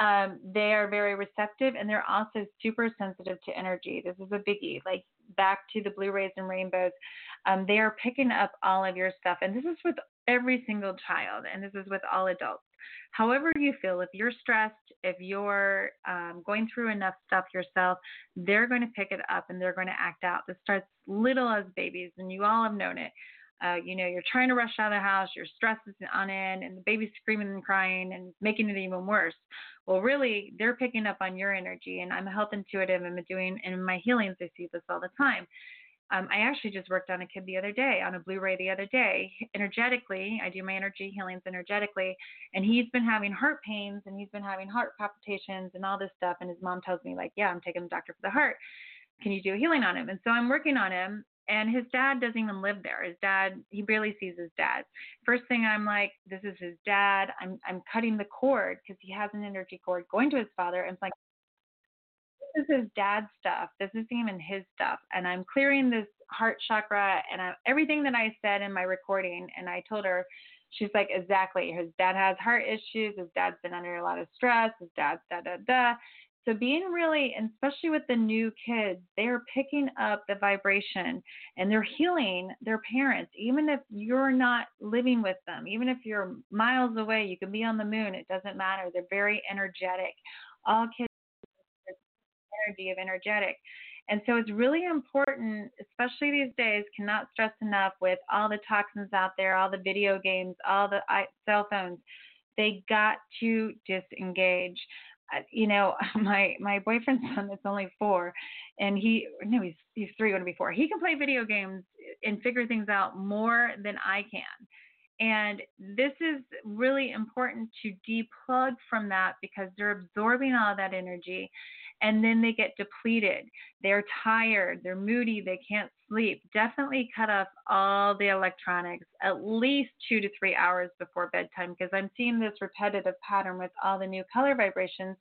B: Um, they are very receptive and they're also super sensitive to energy. This is a biggie. Like back to the blue rays and rainbows, um, they are picking up all of your stuff. And this is with every single child, and this is with all adults however you feel, if you're stressed, if you're um, going through enough stuff yourself, they're going to pick it up and they're going to act out. This starts little as babies, and you all have known it. Uh, you know, you're trying to rush out of the house, your stress is on end, and the baby's screaming and crying and making it even worse. Well, really, they're picking up on your energy, and I'm a health intuitive and doing in my healings. I see this all the time. Um, I actually just worked on a kid the other day, on a blue ray the other day. Energetically, I do my energy healings energetically, and he's been having heart pains and he's been having heart palpitations and all this stuff. And his mom tells me, like, yeah, I'm taking the doctor for the heart. Can you do a healing on him? And so I'm working on him. And his dad doesn't even live there. His dad, he barely sees his dad. First thing I'm like, this is his dad. I'm I'm cutting the cord because he has an energy cord going to his father. And it's like, is his dad's stuff. This isn't even his stuff. And I'm clearing this heart chakra and I, everything that I said in my recording. And I told her, she's like, exactly. His dad has heart issues. His dad's been under a lot of stress. His dad's da da da. So being really, and especially with the new kids, they're picking up the vibration and they're healing their parents. Even if you're not living with them, even if you're miles away, you can be on the moon. It doesn't matter. They're very energetic. All kids energy of energetic. And so it's really important, especially these days, cannot stress enough with all the toxins out there, all the video games, all the cell phones. They got to disengage. Uh, you know, my my boyfriend's son is only four, and he no, he's he's three, going to be four. He can play video games and figure things out more than I can And this is really important to deplug from that because they're absorbing all that energy and then they get depleted. They're tired, they're moody, they can't sleep. Definitely cut off all the electronics at least two to three hours before bedtime because I'm seeing this repetitive pattern with all the new color vibrations.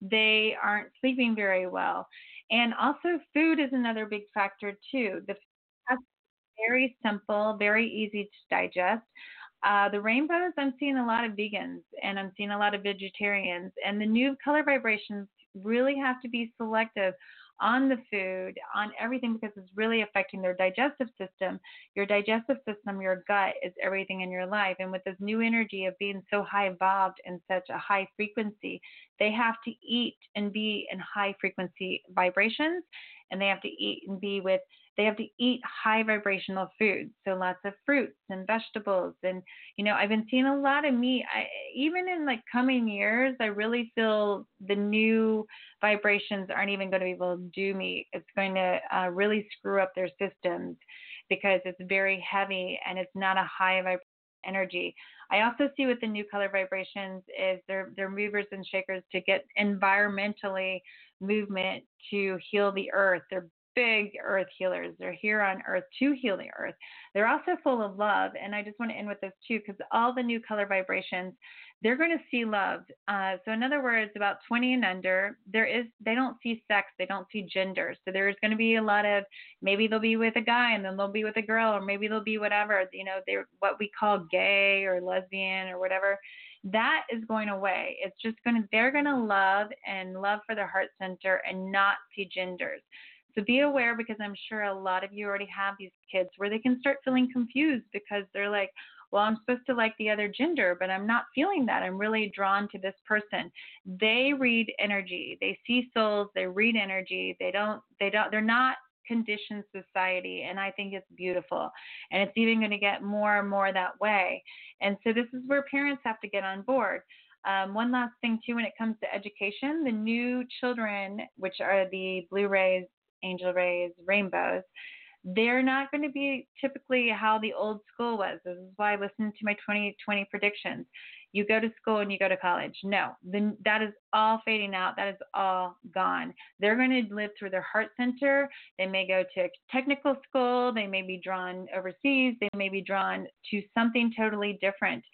B: They aren't sleeping very well. And also, food is another big factor too. The very simple, very easy to digest. Uh, the rainbows, I'm seeing a lot of vegans and I'm seeing a lot of vegetarians. And the new color vibrations really have to be selective on the food, on everything, because it's really affecting their digestive system. Your digestive system, your gut, is everything in your life. And with this new energy of being so high evolved and such a high frequency, they have to eat and be in high frequency vibrations, and they have to eat and be with they have to eat high vibrational foods so lots of fruits and vegetables and you know i've been seeing a lot of meat I, even in like coming years i really feel the new vibrations aren't even going to be able to do meat it's going to uh, really screw up their systems because it's very heavy and it's not a high vibration energy. I also see with the new color vibrations is they're they're movers and shakers to get environmentally movement to heal the earth. They're big earth healers. They're here on earth to heal the earth. They're also full of love. And I just want to end with this too, because all the new color vibrations, they're going to see love. Uh, so in other words, about 20 and under, there is they don't see sex, they don't see gender. So there's going to be a lot of maybe they'll be with a guy and then they'll be with a girl, or maybe they'll be whatever. You know, they're what we call gay or lesbian or whatever that is going away. It's just going to, they're going to love and love for their heart center and not see genders. So be aware because I'm sure a lot of you already have these kids where they can start feeling confused because they're like, well, I'm supposed to like the other gender, but I'm not feeling that. I'm really drawn to this person. They read energy. They see souls. They read energy. They don't, they don't, they're not conditioned society. And I think it's beautiful. And it's even going to get more and more that way. And so this is where parents have to get on board. Um, one last thing, too, when it comes to education, the new children, which are the Blue Rays, angel rays, rainbows, they're not going to be typically how the old school was. This is why I listened to my 2020 predictions. You go to school and you go to college. No, then that is all fading out. That is all gone. They're going to live through their heart center. They may go to technical school. They may be drawn overseas. They may be drawn to something totally different.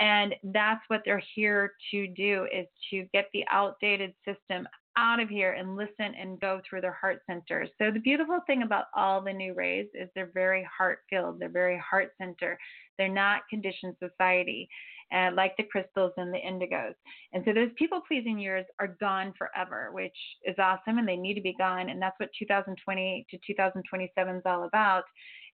B: And that's what they're here to do is to get the outdated system out of here and listen and go through their heart centers. So the beautiful thing about all the new rays is they're very heart filled. They're very heart center. They're not conditioned society. Uh, like the crystals and the indigos. And so those people pleasing years are gone forever, which is awesome and they need to be gone. And that's what 2020 to 2027 is all about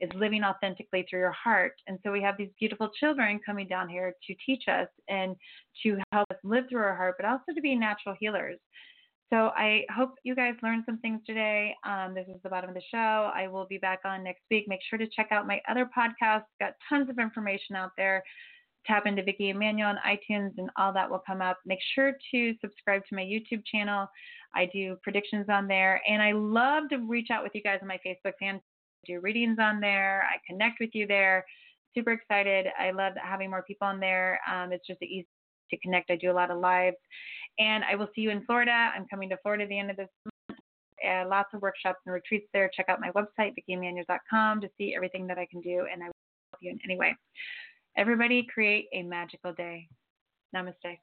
B: is living authentically through your heart. And so we have these beautiful children coming down here to teach us and to help us live through our heart, but also to be natural healers. So I hope you guys learned some things today. Um, this is the bottom of the show. I will be back on next week. Make sure to check out my other podcasts. Got tons of information out there. Tap into Vickie Emanuele on iTunes and all that will come up. Make sure to subscribe to my YouTube channel. I do predictions on there. And I love to reach out with you guys on my Facebook fan. I do readings on there. I connect with you there. Super excited. I love having more people on there. Um, it's just easy to connect. I do a lot of lives. And I will see you in Florida. I'm coming to Florida at the end of this month. Lots of workshops and retreats there. Check out my website, VickieEmanuele.com, to see everything that I can do, and I will help you in any way. Everybody, create a magical day. Namaste.